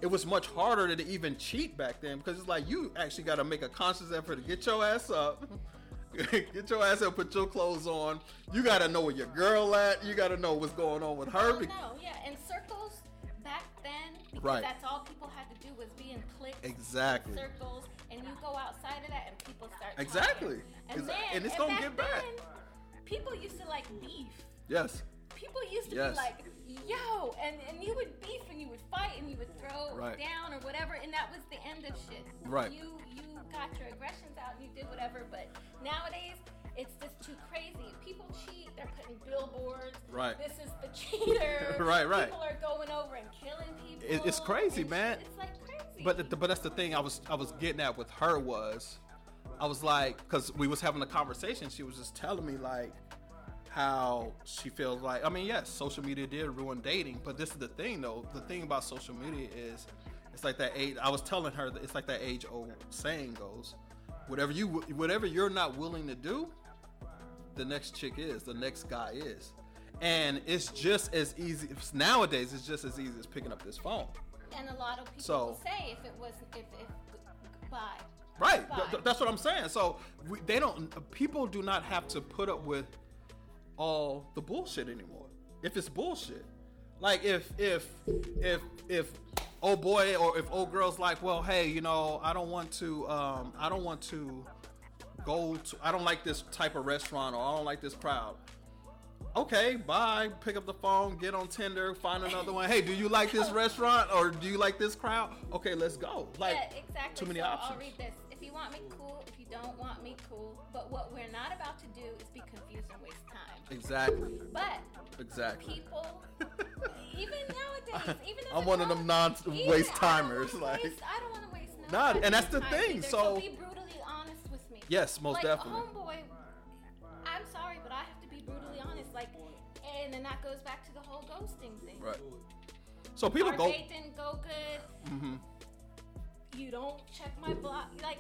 it was much harder to even cheat back then because it's like you actually got to make a conscious effort to get your ass up. (laughs) Get your ass up, put your clothes on. You gotta know where your girl at. You gotta know what's going on with her. Oh, no, yeah. And then, because Right. that's all people had to do was be in cliques. Exactly. Circles, and you go outside of that, and people start. talking. Exactly. And Exa- then, and it's gonna back get back. then, People used to like beef. Yes. people used to Yes. be like, yo, and, and you would beef and you would fight and you would throw Right. down or whatever, and that was the end of shit. Right. You you got your aggressions out and you did whatever, but nowadays it's just too crazy. People cheat, they're putting billboards. Right. This is the cheater. (laughs) Right, right. People are going over and killing people. It- it's crazy, man. It's like crazy. But the, but that's the thing I was I was getting at with her was I was like because we was having a conversation she was just telling me like how she feels like I mean yes social media did ruin dating but this is the thing though the thing about social media is it's like that age I was telling her that it's like that age old saying goes whatever you whatever you're not willing to do the next chick is the next guy is and it's just as easy nowadays it's just as easy as picking up this phone and a lot of people So- say if it was if if goodbye. Right. Th- that's what I'm saying. So we, they don't. People do not have to put up with all the bullshit anymore. If it's bullshit, like if if if if old boy or if old girl's like, well, hey, you know, I don't want to. Um, I don't want to go to. I don't like this type of restaurant or I don't like this crowd. Okay, bye. Pick up the phone, get on Tinder, find another one. Hey, do you like this restaurant or do you like this crowd? Okay, let's go. Like yeah, exactly. too many so options. I'll read this. If you want me, cool. If you don't want me, cool. But what we're not about to do is be confused and waste time. Exactly. But Exactly. people, even (laughs) nowadays, even I'm one of them I don't timers, like- I don't want to waste no Nah, and that's the thing, either, so- be Yes, most like, definitely. homeboy, I'm sorry, but I have to be brutally honest. Like, and then that goes back to the whole ghosting thing. Right. So people Our go. date didn't go good. Mm-hmm. you don't check my block like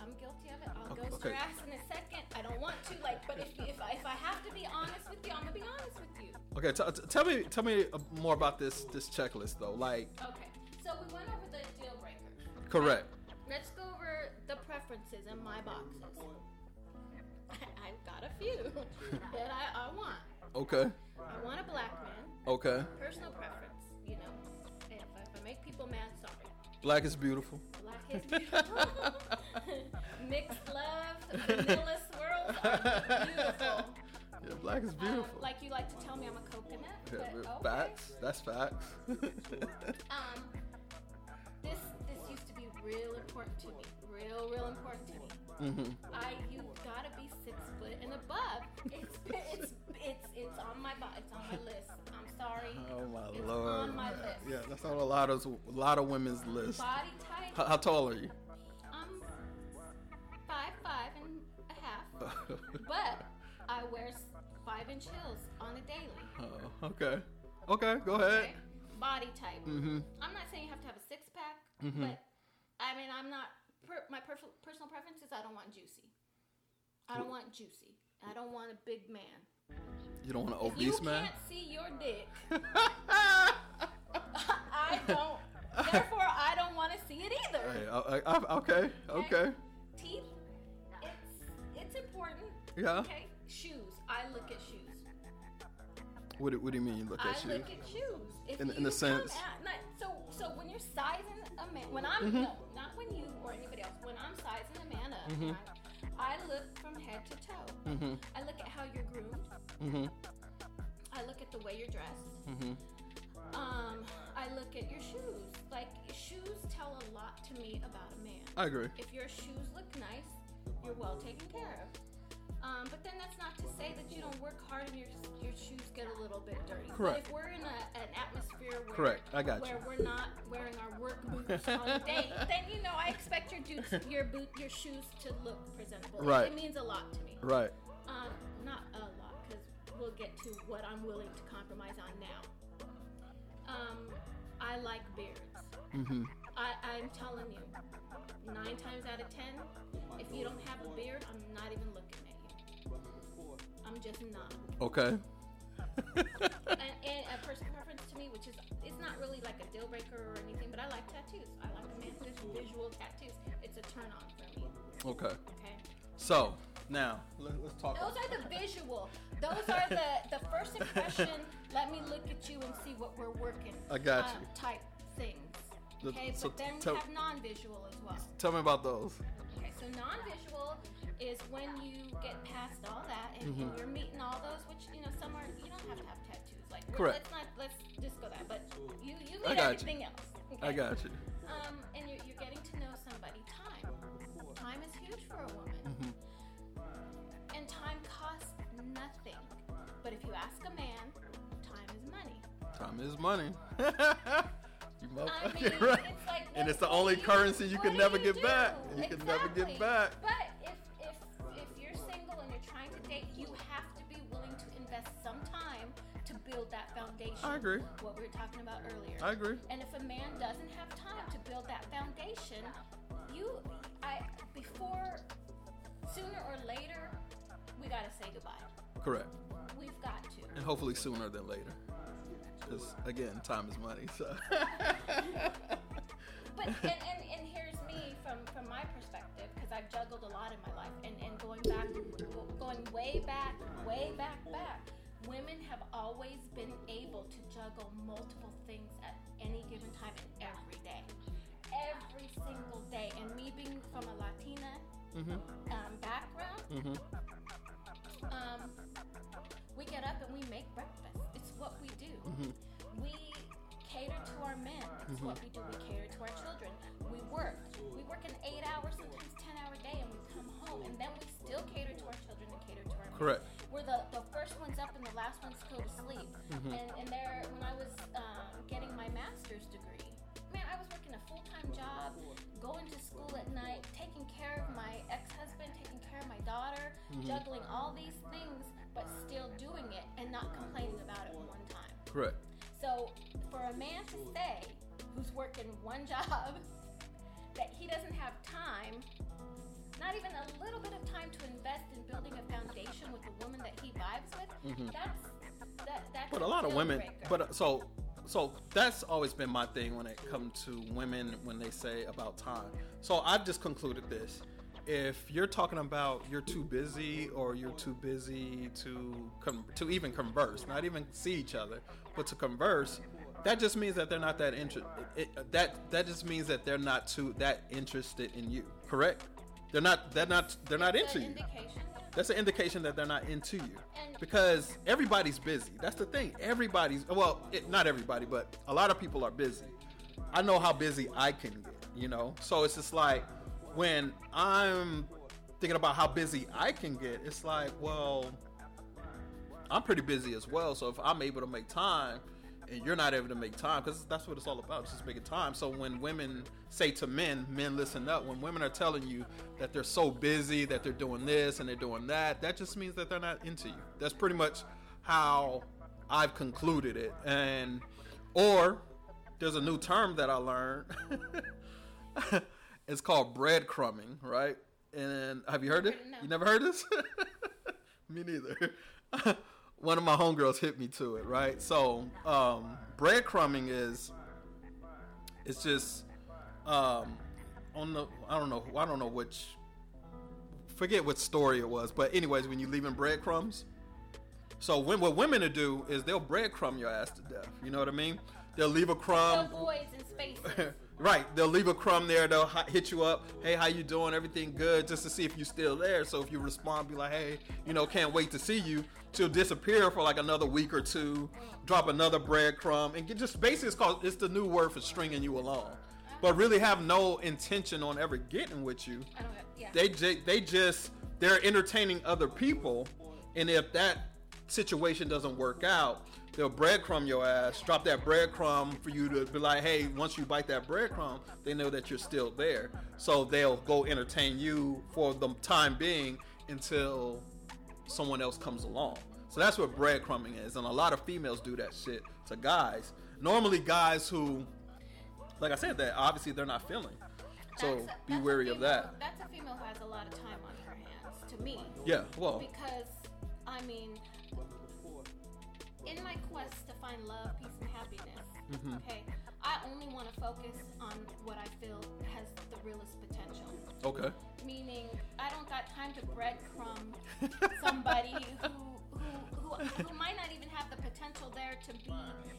I'm guilty of it. I'll Okay, ghost okay. your ass in a second. I don't want to, like, but if if I, if I have to be honest with you, I'm gonna be honest with you. Okay, t- t- tell me tell me uh, more about this this checklist though. Like, Okay. So we went over the deal breakers. correct. Over the preferences in my boxes. (laughs) I've got a few (laughs) that I, I want. Okay. I want a black man. Okay. Personal preference, you know. If, if I make people mad, sorry. Black is beautiful. Black is beautiful. (laughs) Mixed love, vanilla swirls are beautiful. Yeah, black is Um, beautiful. like you like to tell me I'm a coconut, Yeah, but okay. Facts. That's facts. Um, this this used to be real important to me. Real, real important to me. Mm-hmm. I you gotta be six foot and above. It's it's it's it's on my it's on my list. I'm sorry. Oh my It's lord. on my list. Yeah, that's on a lot of a lot of women's list. Body type. How, how tall are you? I'm five five and a half, but I wear five inch heels on a daily. Oh, okay. Okay, go ahead. Okay. Body type. Mm-hmm. I'm not saying you have to have a six pack, mm-hmm. but I mean I'm not. Per, my per, personal preference is I don't want juicy. I don't want juicy. I don't want a big man. You don't want an If you obese man? I can't see your dick, (laughs) I don't. Therefore, I don't want to see it either. Hey, I, I, I- okay, okay. Teeth, it's it's important. Yeah. Okay. Shoes. I look at shoes. What, do- what do you mean you look I at shoes? I look at shoes. If In- you in the sense- at- not- so so when you're sizing a man, when I'm Mm-hmm. no, when you or anybody else, when I'm sizing a man up, Mhm. right, I look from head to toe. Mm-hmm. I look at how you're groomed. Mm-hmm. I look at the way you're dressed. Mm-hmm. Um, I look at your shoes. Like shoes tell a lot to me about a man. I agree. If your shoes look nice, you're well taken care of. Um, but then that's not to say that you don't work hard and your your shoes get a little bit dirty. Correct. But if we're in a, an atmosphere where Correct. I got where you. we're not wearing our work boots on a date, (laughs) then you know I expect your boots, your boot, your shoes to look presentable. It- Right. It, means a lot to me. Right. Um, not a lot, because we'll get to what I'm willing to compromise on now. Um, I like beards. Mm-hmm. I, I'm telling you, nine times out of ten, if you don't have a beard, I'm not even looking. I'm just not. Okay. And, and a personal preference to me, which is it's not really like a deal breaker or anything, but I like tattoos. I like a man who visual tattoos. It's a turn on for me. okay. Okay. So now let, us talk. Those are the visual. Those are the the first impression. Let me look at you and see what we're working. I got uh, you. Type things. The- Okay, so but then we tell- have non-visual as well. Tell me about those. Okay, so non-visual is when you get past all that and, and Mhm. you're meeting all those, which you know some are you don't have to have tattoos. Like Correct. let's not let's just go that. But you you I meet got you. everything else. Okay? I got you. Um, and you're, you're getting to know somebody. Time, time is huge for a woman, Mhm. and time costs nothing. But if you ask a man, time is money. Time is money. (laughs) you I motherfucking mean, right. it's like (laughs) and it's the only currency you can never you get back. do? You can never get back. But foundation. I agree. What we were talking about earlier. I agree. And if a man doesn't have time to build that foundation, you, I, before, sooner or later, we gotta say goodbye. Correct. We've got to. And hopefully sooner than later. Because again, time is money. So. (laughs) But and, and, and here's me from from my perspective because I've juggled a lot in my life and and going back, going way back, way back back. Women have always been able to juggle multiple things at any given time and every day, every single day. And me being from a Latina mhm. um, background, Mhm. um, we get up and we make breakfast. It's what we do. Mhm. We cater to our men. It's what we do. We cater to our children. We work. We work an eight hour, sometimes 10 hour day, and we come home. And then we still cater to our children and cater to our men. We're the, the first ones up and the last ones to go to sleep. Mhm. And, and there, when I was um, getting my master's degree, man, I was working a full time job, going to school at night, taking care of my ex husband, taking care of my daughter, Mhm. juggling all these things, but still doing it and not complaining about it one time. Correct. So, for a man to say, who's working one (laughs) job, that he doesn't have time, not even a little bit of time to invest in building a foundation with the woman that he vibes with, Mhm. that's that, that's But a lot of women. breaker. But uh, so so that's always been my thing when it comes to women when they say about time. So I've just concluded this. If you're talking about you're too busy or you're too busy to com- to even converse, not even see each other, but to converse, that just means that they're not that interested. That that just means that they're not too that interested in you. Correct? They're not. They're not. They're not into you that's an indication that they're not into you because everybody's busy that's the thing everybody's well it, not everybody but a lot of people are busy i know how busy i can get You know, so it's just like when I'm thinking about how busy I can get, it's like, well, I'm pretty busy as well. So if I'm able to make time and you're not able to make time, because that's what it's all about, it's just making time. So when women say to men, men listen up. When women are telling you that they're so busy, that they're doing this and they're doing that, that just means that they're not into you. That's pretty much how I've concluded it. And or there's a new term that I learned. (laughs) it's called breadcrumbing, right? And have you heard it? No. You never heard this? (laughs) me neither. (laughs) One of my homegirls hit me to it, right? So, um, breadcrumbing is it's just um, on the I don't know I don't know which forget what story it was, but anyways, when you leaving breadcrumbs. So when, what women to do is they'll breadcrumb your ass to death. You know what I mean? They'll leave a crumb. No voids and spaces. (laughs) right. They'll leave a crumb there. They'll hit you up. Hey, how you doing? Everything good? Just to see if you're still there. So if you respond, be like, hey, you know, can't wait to see you. She'll disappear for like another week or two. Drop another breadcrumb and get just basically it's called it's the new word for stringing you along. But really have no intention on ever getting with you. Yeah. They j- they just they're entertaining other people, and if that situation doesn't work out, they'll breadcrumb your ass, drop that breadcrumb for you to be like, hey, once you bite that breadcrumb, they know that you're still there, so they'll go entertain you for the time being until someone else comes along. So that's what breadcrumbing is, and a lot of females do that shit to guys. Normally, guys who, like I said, that obviously they're not feeling. So That's a- be wary of that. That's a female who has a lot of time on her hands. To me. Yeah, well, Because, I mean, in my quest to find love, peace, and happiness, Mm-hmm. okay, I only want to focus on what I feel has the realest potential. okay. Meaning, I don't got time to breadcrumb (laughs) somebody who, who, who, who might not even have the potential there to be.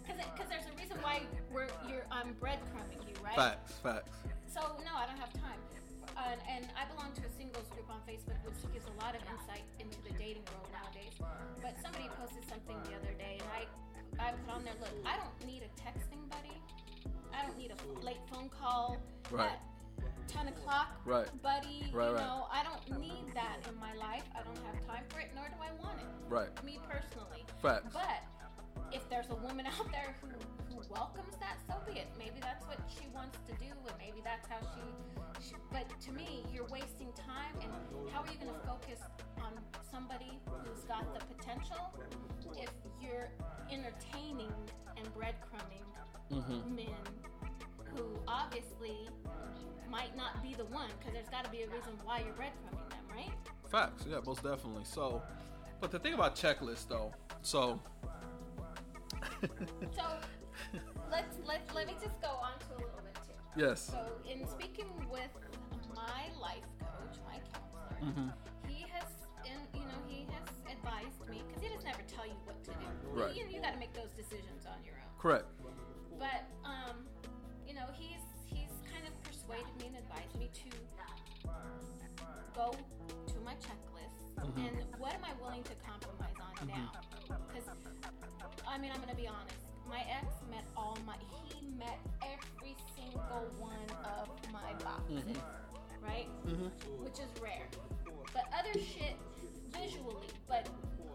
Because there's a reason why we're, you're, I'm breadcrumbing you, right? Facts, facts. So no, I don't have time. And, and I belong to a singles group on Facebook, which gives a lot of insight into the dating world nowadays. But somebody posted something the other day, and I, I put on there, look, I don't need a texting buddy. I don't need a late phone call Right. at 10 o'clock Right. buddy. Right, you right. know, I don't need that in my life. I don't have time for it, nor do I want it. Right. Me personally. Facts. But if there's a woman out there who, who welcomes that, so be it. Maybe that's what she wants to do, and maybe that's how she, she. But to me, you're wasting time, and how are you going to focus on somebody who's got the potential if you're entertaining and breadcrumbing Mm-hmm. men who obviously might not be the one? Because there's got to be a reason why you're breadcrumbing them, right? Facts, yeah, most definitely. So, but the thing about checklists, though, so So let's let let me just go on to a little bit too. yes, So in speaking with my life coach, my counselor, Mhm. he has, and you know, he has advised me because he doesn't ever tell you what to do. Right. You, you got to make those decisions on your own. correct. But um, you know, he's he's kind of persuaded me and advised me to go to my checklist Mhm. and what am I willing to I mean, I'm gonna be honest. My ex met all my he met every single one of my boxes, Mhm. right? Mm-hmm. Which is rare. But other shit visually, but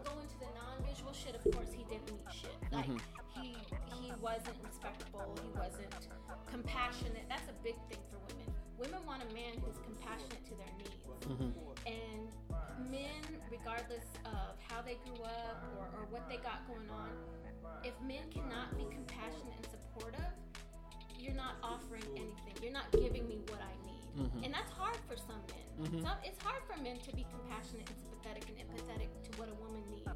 going to the non-visual shit, of course, he didn't meet shit. Like Mhm. he he wasn't respectable. He wasn't compassionate. That's a big thing for women. Women want a man who's compassionate to their needs. Mm-hmm. And men, regardless of how they grew up or, or what they got going on, if men cannot be compassionate and supportive, you're not offering anything. You're not giving me what I need. Mhm. And that's hard for some men. Mhm. Some, it's hard for men to be compassionate and sympathetic and empathetic to what a woman needs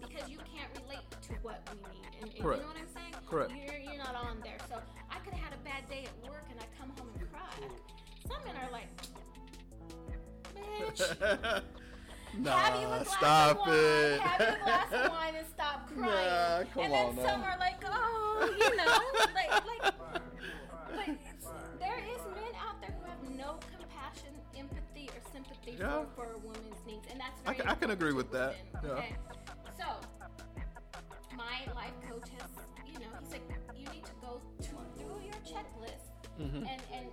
because you can't relate to what we need. And, and you know what I'm saying? Correct. You're, you're not on there. So I could have had a bad day at work and I come home and cry. Some men are like, (laughs) bitch. Have you a nah, glass stop of wine, it. have you a glass of wine and stop (laughs) crying. Nah, come and then on now. some are like, oh, you know, like, like, (laughs) but there is men out there who have no compassion, empathy, or sympathy Yeah. for, for a woman's needs, and that's I very can- I can agree to with that. women, Yeah. So my life coach has, you know, he's like, you need to go to, through your checklist Mhm. and and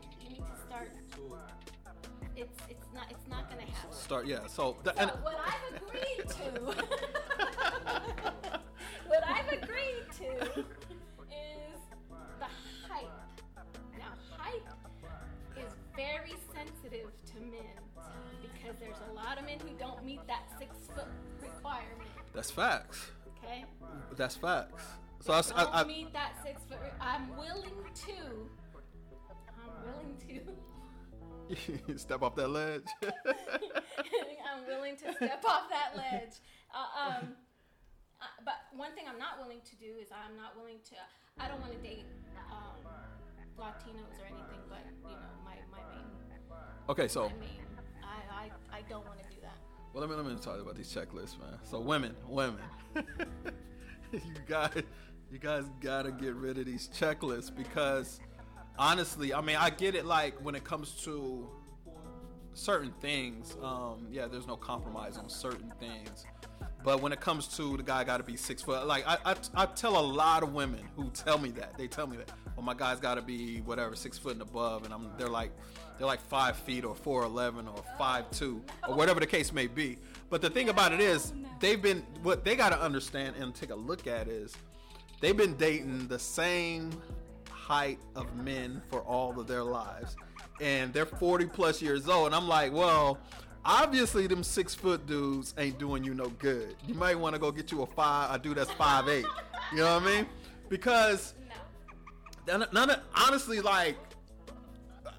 it's not gonna happen. Start yeah. So, the, So and what I've agreed to, (laughs) what I've agreed to, is the height. Now height is very sensitive to men because there's a lot of men who don't meet that six foot requirement. that's facts. Okay. That's facts. So I, I, I, meet that six foot. Re- I'm willing to. I'm willing to. (laughs) step off that ledge. (laughs) I'm willing to step off that ledge. Uh, um, uh, but one thing I'm not willing to do is I'm not willing to. I don't want to date um, Latinos or anything, but you know, my my main, okay, so my main. I I, I don't want to do that. Well, let me let me talk about these checklists, man. So women, women, (laughs) you guys, you guys gotta get rid of these checklists because honestly, I mean, I get it. Like when it comes to certain things, um, yeah, there's no compromise on certain things. But when it comes to the guy got to be six foot, like I, I, I tell a lot of women who tell me that they tell me that, well, my guy's got to be whatever six foot and above, and I'm they're like they're like five feet or four eleven or five two or whatever the case may be. But the thing about it is, they've been what they got to understand and take a look at is they've been dating the same height of men for all of their lives. And they're 40 plus years old. And i'm like well obviously them six foot dudes ain't doing you no good. You might want to go get you a five a dude that's five eight. You know what i mean? Because No. none, of, honestly like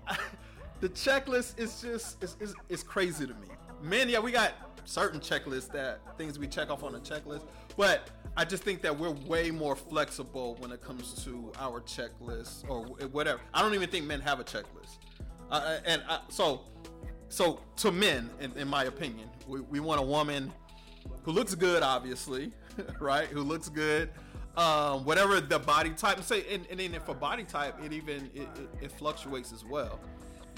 (laughs) the checklist is just is, is, is crazy to me. Men yeah we got certain checklists that things we check off on a checklist but i just think that we're way more flexible when it comes to our checklist or whatever. I don't even think men have a checklist. Uh, and uh, so so to men in, in my opinion we, we want a woman who looks good obviously (laughs) right? Who looks good um, whatever the body type say and, and then for body type it even it, it, it fluctuates as well.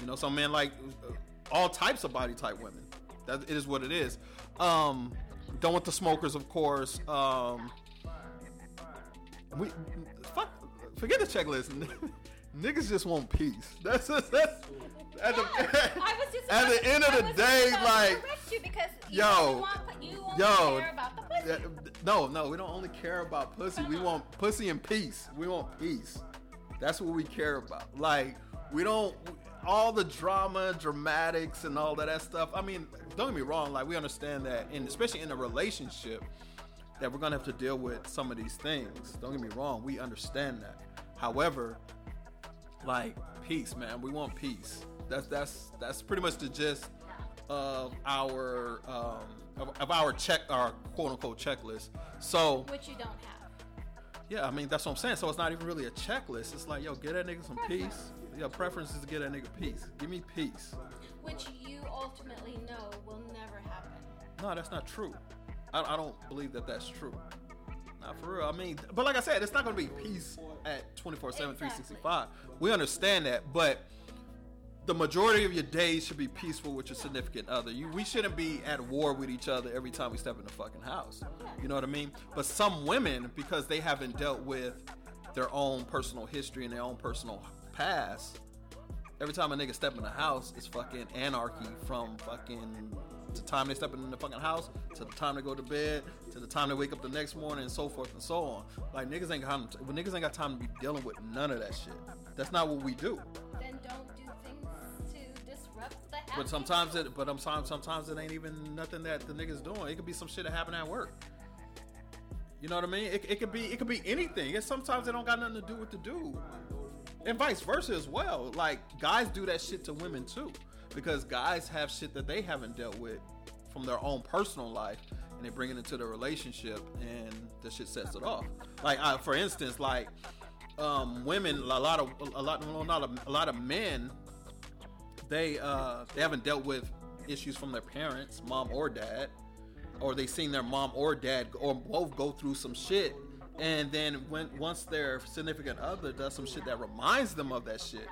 You know some men like uh, all types of body type women. That it is what it is. Um, don't want the smokers of course um, we fuck forget the checklist (laughs) niggas just want peace (laughs) that's that's, that's at the, I was just (laughs) at the end of the day, just about to like, you because you yo, want, you yo, care about the pussy. Yeah, no, no, we don't only care about pussy. We want pussy and peace. We want peace. That's what we care about. Like we don't all the drama, dramatics, and all of that stuff. I mean, don't get me wrong. Like we understand that, and especially in a relationship, that we're gonna have to deal with some of these things. Don't get me wrong. We understand that. However, like peace, man. We want peace. That's that's that's pretty much the gist of our um, of, of our check our quote unquote checklist. So which you don't have. yeah, I mean that's what I'm saying. So it's not even really a checklist. It's like yo, get that nigga some peace. Your preference is to get that nigga peace. Give me peace. Which you ultimately know will never happen. No, that's not true. I, I don't believe that that's true. Not for real. I mean, but like I said, it's not going to be peace at 24 7, 365. We understand that, but the majority of your days should be peaceful with your significant other. You, we shouldn't be at war with each other every time we step in the fucking house. You know what I mean? But some women, because they haven't dealt with their own personal history and their own personal past, every time a nigga step in the house, it's fucking anarchy from fucking the time they step in the fucking house to the time they go to bed to the time they wake up the next morning and so forth and so on. Like niggas ain't got time, when niggas ain't got time to be dealing with none of that shit. That's not what we do. Then don't do things to disrupt the But sometimes it, but sometimes sometimes it ain't even nothing that the niggas doing. It could be some shit that happened at work. You know what I mean? It, it could be it could be anything. And sometimes it don't got nothing to do with the dude, and vice versa as well. Like guys do that shit to women too, because guys have shit that they haven't dealt with from their own personal life, and they bring it into the relationship, and the shit sets it off. Like I, for instance, like um, women, a lot of a lot, not a, a lot of men they uh they haven't dealt with issues from their parents, mom or dad, or they seen their mom or dad or both go through some shit, and then when once their significant other does some shit that reminds them of that shit,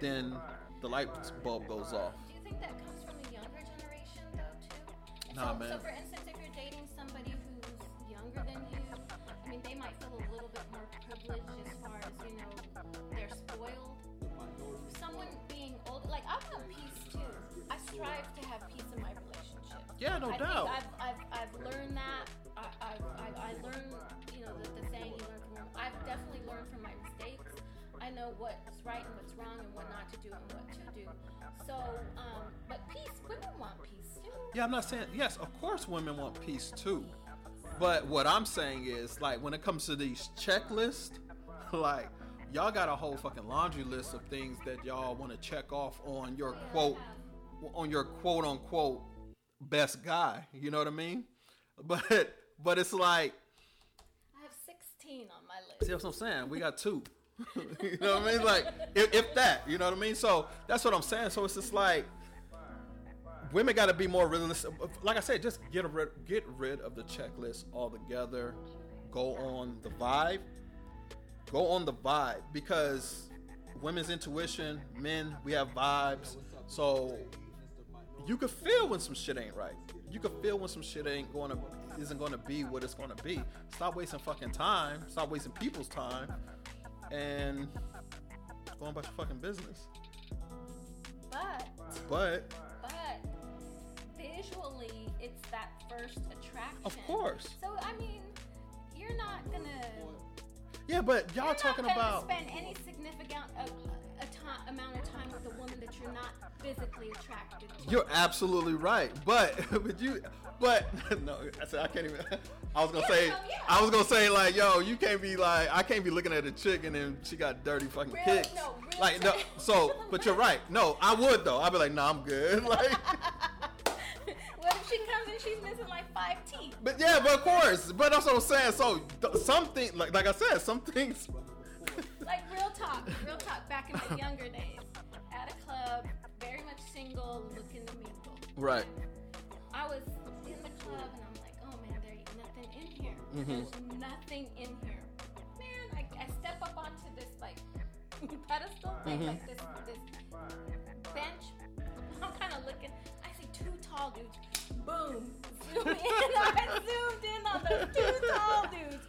then the light bulb goes off. Do you think that comes from the younger generation though too? Nah, so, man. So for instance, if you're dating somebody who's younger than you, I mean, they might feel a little bit more privileged as far as you know they're spoiled. Someone being old, like I want peace too. I strive to have peace in my relationship. Yeah, no I doubt. I know what's right and what's wrong and what not to do and what to do. So, um, but peace, women want peace too. Yeah, I'm not saying yes. Of course, women want peace too, but what I'm saying is like when it comes to these checklists, (laughs) like y'all got a whole fucking laundry list of things that y'all want to check off on your quote, on your quote unquote best guy. You know what I mean? (laughs) But but it's like I have 16 on my list. See what I'm saying? We got two. (laughs) you know what I mean? Like, if, if that, you know what I mean? So that's what I'm saying. So it's just like women got to be more realistic. Like I said, just get rid, get rid of the checklist altogether. Go on the vibe. Go on the vibe because women's intuition, men, we have vibes. So you could feel when some shit ain't right. You could feel when some shit ain't going to isn't going to be what it's going to be. Stop wasting fucking time. Stop wasting people's time, and go on about your fucking business. But, But but visually, it's that first attraction. of course, So I mean, you're not gonna. yeah. But y'all talking about spend any significant uh, amount of time with a woman that you're not physically attracted to. You're absolutely right, but (laughs) but you but (laughs) no, I said I can't even. (laughs) I was gonna Yeah, say no, yeah. I was gonna say like yo, you can't be like I can't be looking at a chick and then she got dirty fucking Real- kicks. no, real like no, so but you're right. No, I would though. I'd be like, nah, I'm good. Like, what if she comes and she's missing like five teeth? but yeah, but of course, but that's what I'm saying. So th- something like like I said, some things. Like real talk, real talk. Back in my younger days, at a club, very much single, looking to mingle. Right. I was in the club and I'm like, oh man, there ain't nothing in here. Mhm. There's nothing in here. Man, I, I step up onto this like (laughs) pedestal thing, Mhm. like this this bench. I'm kind of looking. I see two tall dudes. Boom. Zoom in. (laughs) I zoomed in on those two tall dudes.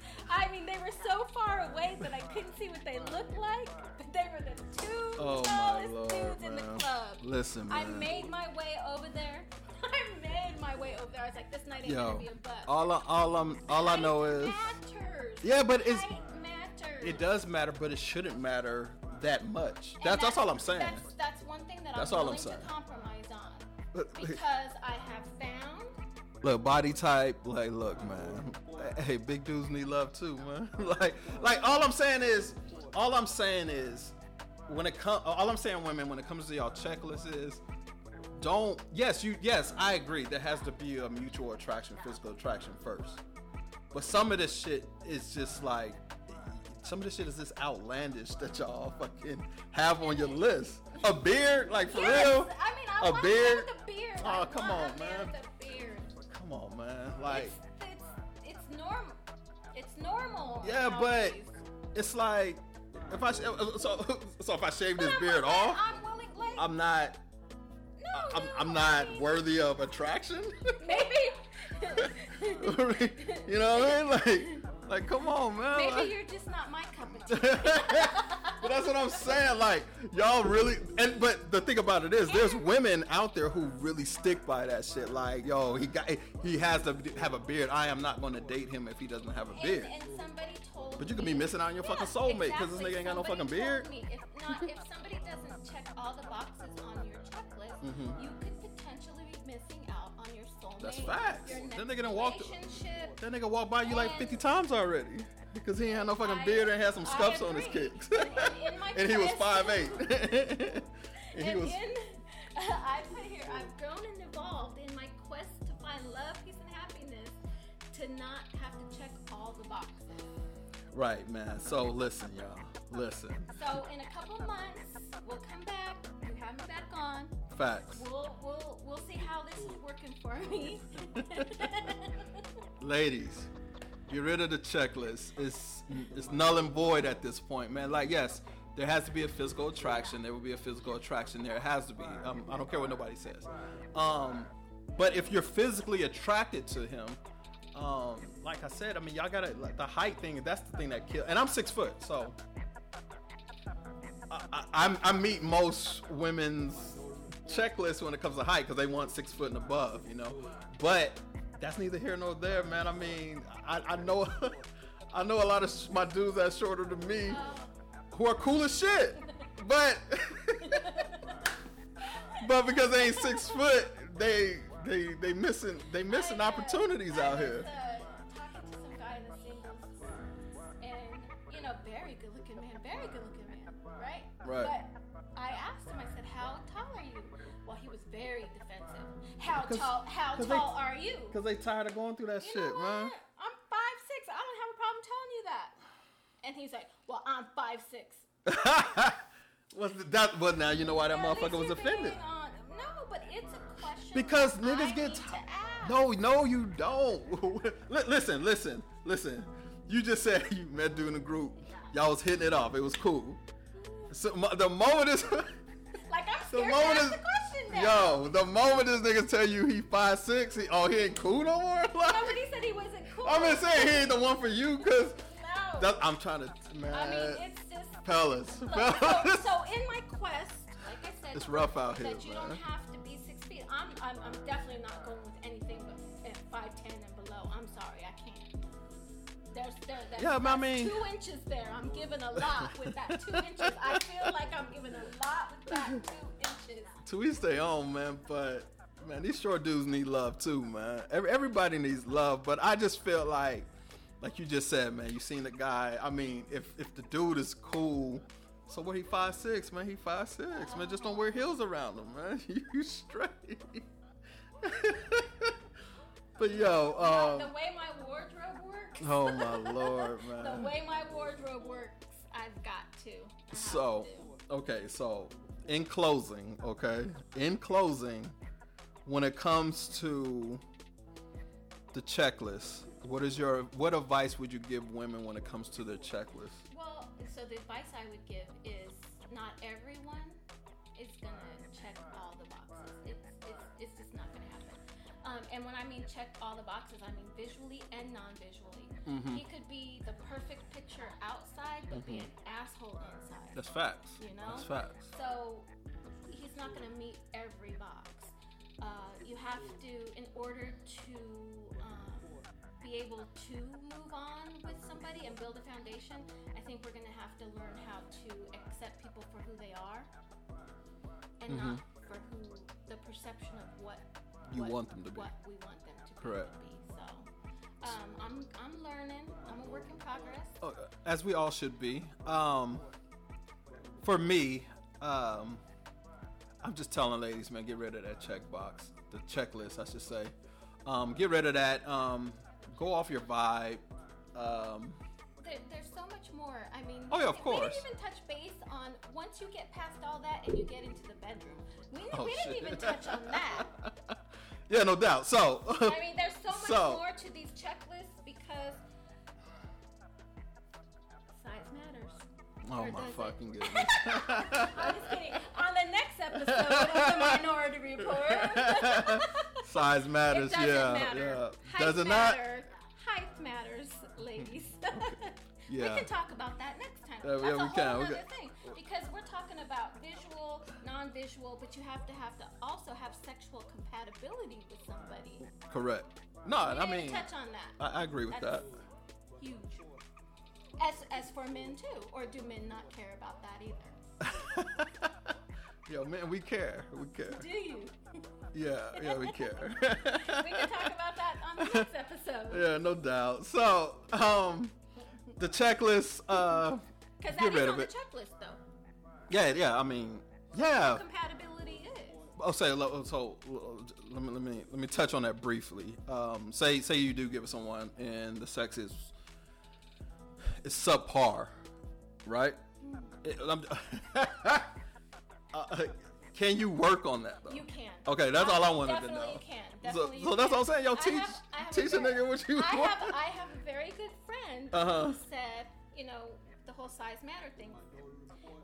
I mean, they were so far away that I couldn't see what they looked like, but they were the two Oh tallest lord, dudes in the club. Listen, man. I made my way over there. (laughs) I made my way over there. I was like, this night ain't Yo, gonna be a bust. all I, all I'm all I know is matters. Yeah, but it's- matters. it does matter, but it shouldn't matter that much. And That's that's all I'm saying. That's, that's one thing that That's I'm all I'm saying. to compromise on because I have found. Look, body type, like, look, man. Hey, big dudes need love too, man. (laughs) like, like all I'm saying is, all I'm saying is, when it comes, all I'm saying, women, when it comes to y'all checklist is, don't. Yes, you. Yes, I agree. There has to be a mutual attraction, physical attraction first. But some of this shit is just like, some of this shit is just outlandish that y'all fucking have on your list. A beard, like for Yes, real. I mean, I A beard? beard. Oh, I come on, man. With a beard. Come on, man. Like, it's, it's, it's normal. It's normal. yeah, but it's like if I uh, uh, so (laughs) so if I shave But this I'm beard willing- off, I'm willing. Like, I'm not no, I'm, no, I'm I not mean, worthy of attraction. Maybe. (laughs) (laughs) you know what I mean? Like like come on, man. Maybe Like- you're just not my cup of (laughs) tea. but that's what I'm saying. Like y'all really, and but the thing about it is, there's women out there who really stick by that shit. Like yo, he got, he has to have a beard. I am not going to date him if he doesn't have a beard. And, and somebody told But you could be missing out on your fucking Yeah, soulmate 'cause this nigga ain't got no fucking beard. me If not, if somebody doesn't check all the boxes on your checklist, Mhm. you could potentially be missing That's facts. Your That next nigga done walked- relationship. That nigga walked by you like 50 times already. Because he ain't had no fucking I- beard and had some scuffs on his kicks. And- and (laughs) and he was five eight. (laughs) and he was. in, (laughs) I put here, I've grown and evolved in my quest to find love, peace, and happiness to not have to check all the boxes. Right, man. So listen, y'all. Listen. So in a couple months, we'll come back. You have me back on. Facts. We'll we'll we'll see how this is working for me. (laughs) Ladies, get rid of the checklist. It's it's null and void at this point, man. Like, yes, there has to be a physical attraction. There will be a physical attraction. There has to be. Um, I don't care what nobody says. Um, but if you're physically attracted to him, um, like I said, I mean, y'all gotta like the height thing. That's the thing that kills. And I'm six foot, so I, I, I'm- I meet most women's checklist when it comes to height because they want six foot and above, you know. But that's neither here nor there, man. I mean, I, I know, (laughs) I know a lot of my dudes that's shorter than me who are cool as shit, but (laughs) but because they ain't six foot, they they they missing they missing opportunities out here. Talking to some guy in the singles, and you know, very good looking man, very good looking man, right? Right. But How tall? How 'cause they- tall are you? Cause they tired of going through that You shit, man. I'm five six. I don't have a problem telling you that. And he's like, "Well, I'm five six. (laughs) What's the, that? But now you know why that At motherfucker was offended. on- uh, No, but it's a question Because I niggas get need t- to ask. No, no, you don't. (laughs) Listen, listen, listen. You just said (laughs) you met dude in a group. Y'all was hitting it off. It was cool. So, the moment is, Like I'm the scared to moment is, now. yo, the moment this nigga tell you he five six, he, oh he ain't cool no more. (laughs) Like, Nobody said he wasn't cool. I'm just saying he ain't the one for you, cause No. that, I'm trying to, man. I mean, it's just. Look, fellas. (laughs) so, so in my quest, like I said, It's rough out here, That you man. don't have to be six feet. I'm, I'm, I'm definitely not going with anything but five ten and below. I'm sorry, I can't. There's, there, there's, Yeah, I mean- two inches there. I'm giving a lot with that two (laughs) inches. I feel like I'm giving a lot with that two inches. To each their own, man. But man, these short dudes need love too, man. Every, everybody needs love, but I just feel like, like you just said, man. You seen the guy. I mean, if if the dude is cool, so what? He five six, man. He five six, man. Just don't wear heels around him, man. (laughs) You straight. (laughs) but yo, the um, way my wardrobe works. oh my (laughs) lord, man. the way my wardrobe works, I've got to. I So, to. okay, so in closing, okay, in closing, when it comes to the checklist, what is your what advice would you give women when it comes to their checklist? Well, so the advice I would give is not everyone Um, and when I mean check all the boxes, I mean visually and non-visually. Mm-hmm. He could be the perfect picture outside, but be an asshole inside. That's facts. You know? That's facts. So he's not going to meet every box. Uh, you have to, in order to um, be able to move on with somebody and build a foundation, I think we're going to have to learn how to accept people for who they are and not for who the perception of what Mm-hmm. You what, want them to be. What we want them to Correct. be. So um, I'm I'm learning. I'm a work in progress. Oh, as we all should be. Um, for me, um, I'm just telling ladies, man, get rid of that checkbox, the checklist, I should say. Um, get rid of that. Um, go off your vibe. Um, There, there's so much more. I mean, Oh, yeah, of course. we didn't even touch base on once you get past all that and you get into the bedroom. We, oh, we didn't even touch on that. (laughs) yeah, no doubt. So, I mean, there's so much (laughs) So- more to these checklists because size matters. oh Or my does it? fucking (laughs) goodness. I'm just kidding. On the next episode of the Minority Report, (laughs) Size matters. yeah, matter. yeah. Height Does it not? matter. Height matters, ladies. Yeah. We can talk about that next time. Yeah, That's yeah, a we can. Non-visual, but you have to have to also have sexual compatibility with somebody. Correct. No, I mean, touch on that. I, I agree with That's that. huge. As as for men too, or do men not care about that either? (laughs) Yo, man, we care. We care. Do you? Yeah, yeah, we care. (laughs) we can talk about that on the next episode. Yeah, no doubt. So, um, the checklist. Uh, Because Get that is rid on of the it. checklist, though. yeah, yeah. I mean, yeah. Compatibility is. I'll say so. Let me let me let me touch on that briefly. Um, say say you do give it someone and the sex is is subpar, right? I'm- (laughs) uh, can you work on that though? You can. Okay, that's all I wanted to know. you can. So- Definitely so you that's can. what I'm saying. Yo, I teach- I have teach a very- nigga what you I want. have, I have a very good friend Uh-huh. who said, you know, the whole size matter thing.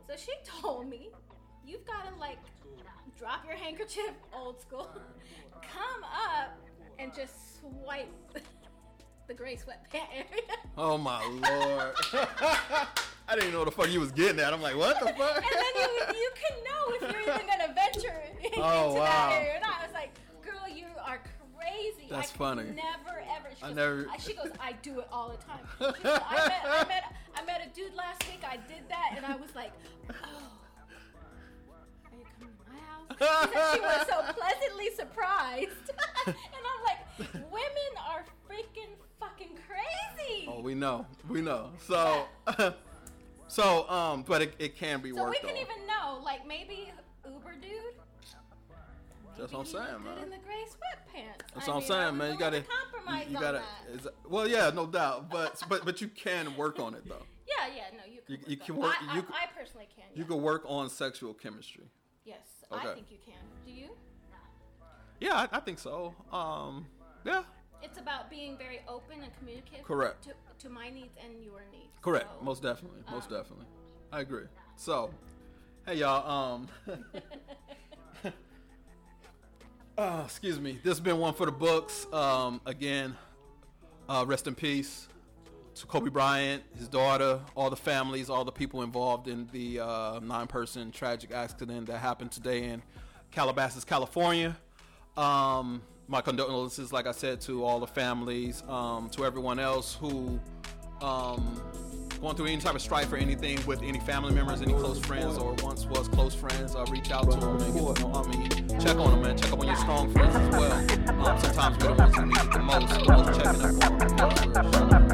So she (laughs) told me, you've got to like drop your handkerchief, old school, come up and just swipe (laughs) the gray sweatpant area. (laughs) Oh my lord! (laughs) I didn't know what the fuck you was getting at. I'm like, what the fuck? And then you, you can know if you're even gonna venture Oh, into wow. that area. And I was like, girl, you are crazy. That's I funny. Never ever. She I goes, never- I- She goes, I do it all the time. She goes, I met, I met, I met a dude last week. I did that, and I was like, oh. Are you coming to my house? She was so pleasantly surprised. (laughs) and I'm like, women are freaking fucking crazy. Oh, we know, we know. So, (laughs) so, um, but it, it can be so we can on. even know, like maybe Uber dude. That's what I'm saying, man. In the gray sweatpants. That's I what I'm mean, saying, man. You gotta, compromise you, you on gotta. well, yeah, no doubt. But but but you can work on it though. (laughs) Yeah, yeah, no, you can. You- work you can work- I, you I, I personally can. You yeah. can work on sexual chemistry. Yes, Okay. I think you can. Do you? Yeah, I, I think so. Um, yeah, It's about being very open and communicative. Correct. To, to my needs and your needs. correct. So- Most definitely. Most um, definitely. I agree. So, hey y'all. Um, (laughs) uh, excuse me. This has been one for the books. Um, again, uh, rest in peace to Kobe Bryant, his daughter, all the families, all the people involved in the uh, nine-person tragic accident that happened today in Calabasas, California. Um, my condolences, like I said, to all the families, um, to everyone else who um, going through any type of strife or anything with any family members, any close friends, or once was close friends. Uh, reach out to them and get know. I mean, check on them, man. Check up on your strong friends as well. Um, sometimes we're the ones who need it the most. Most checking up on them.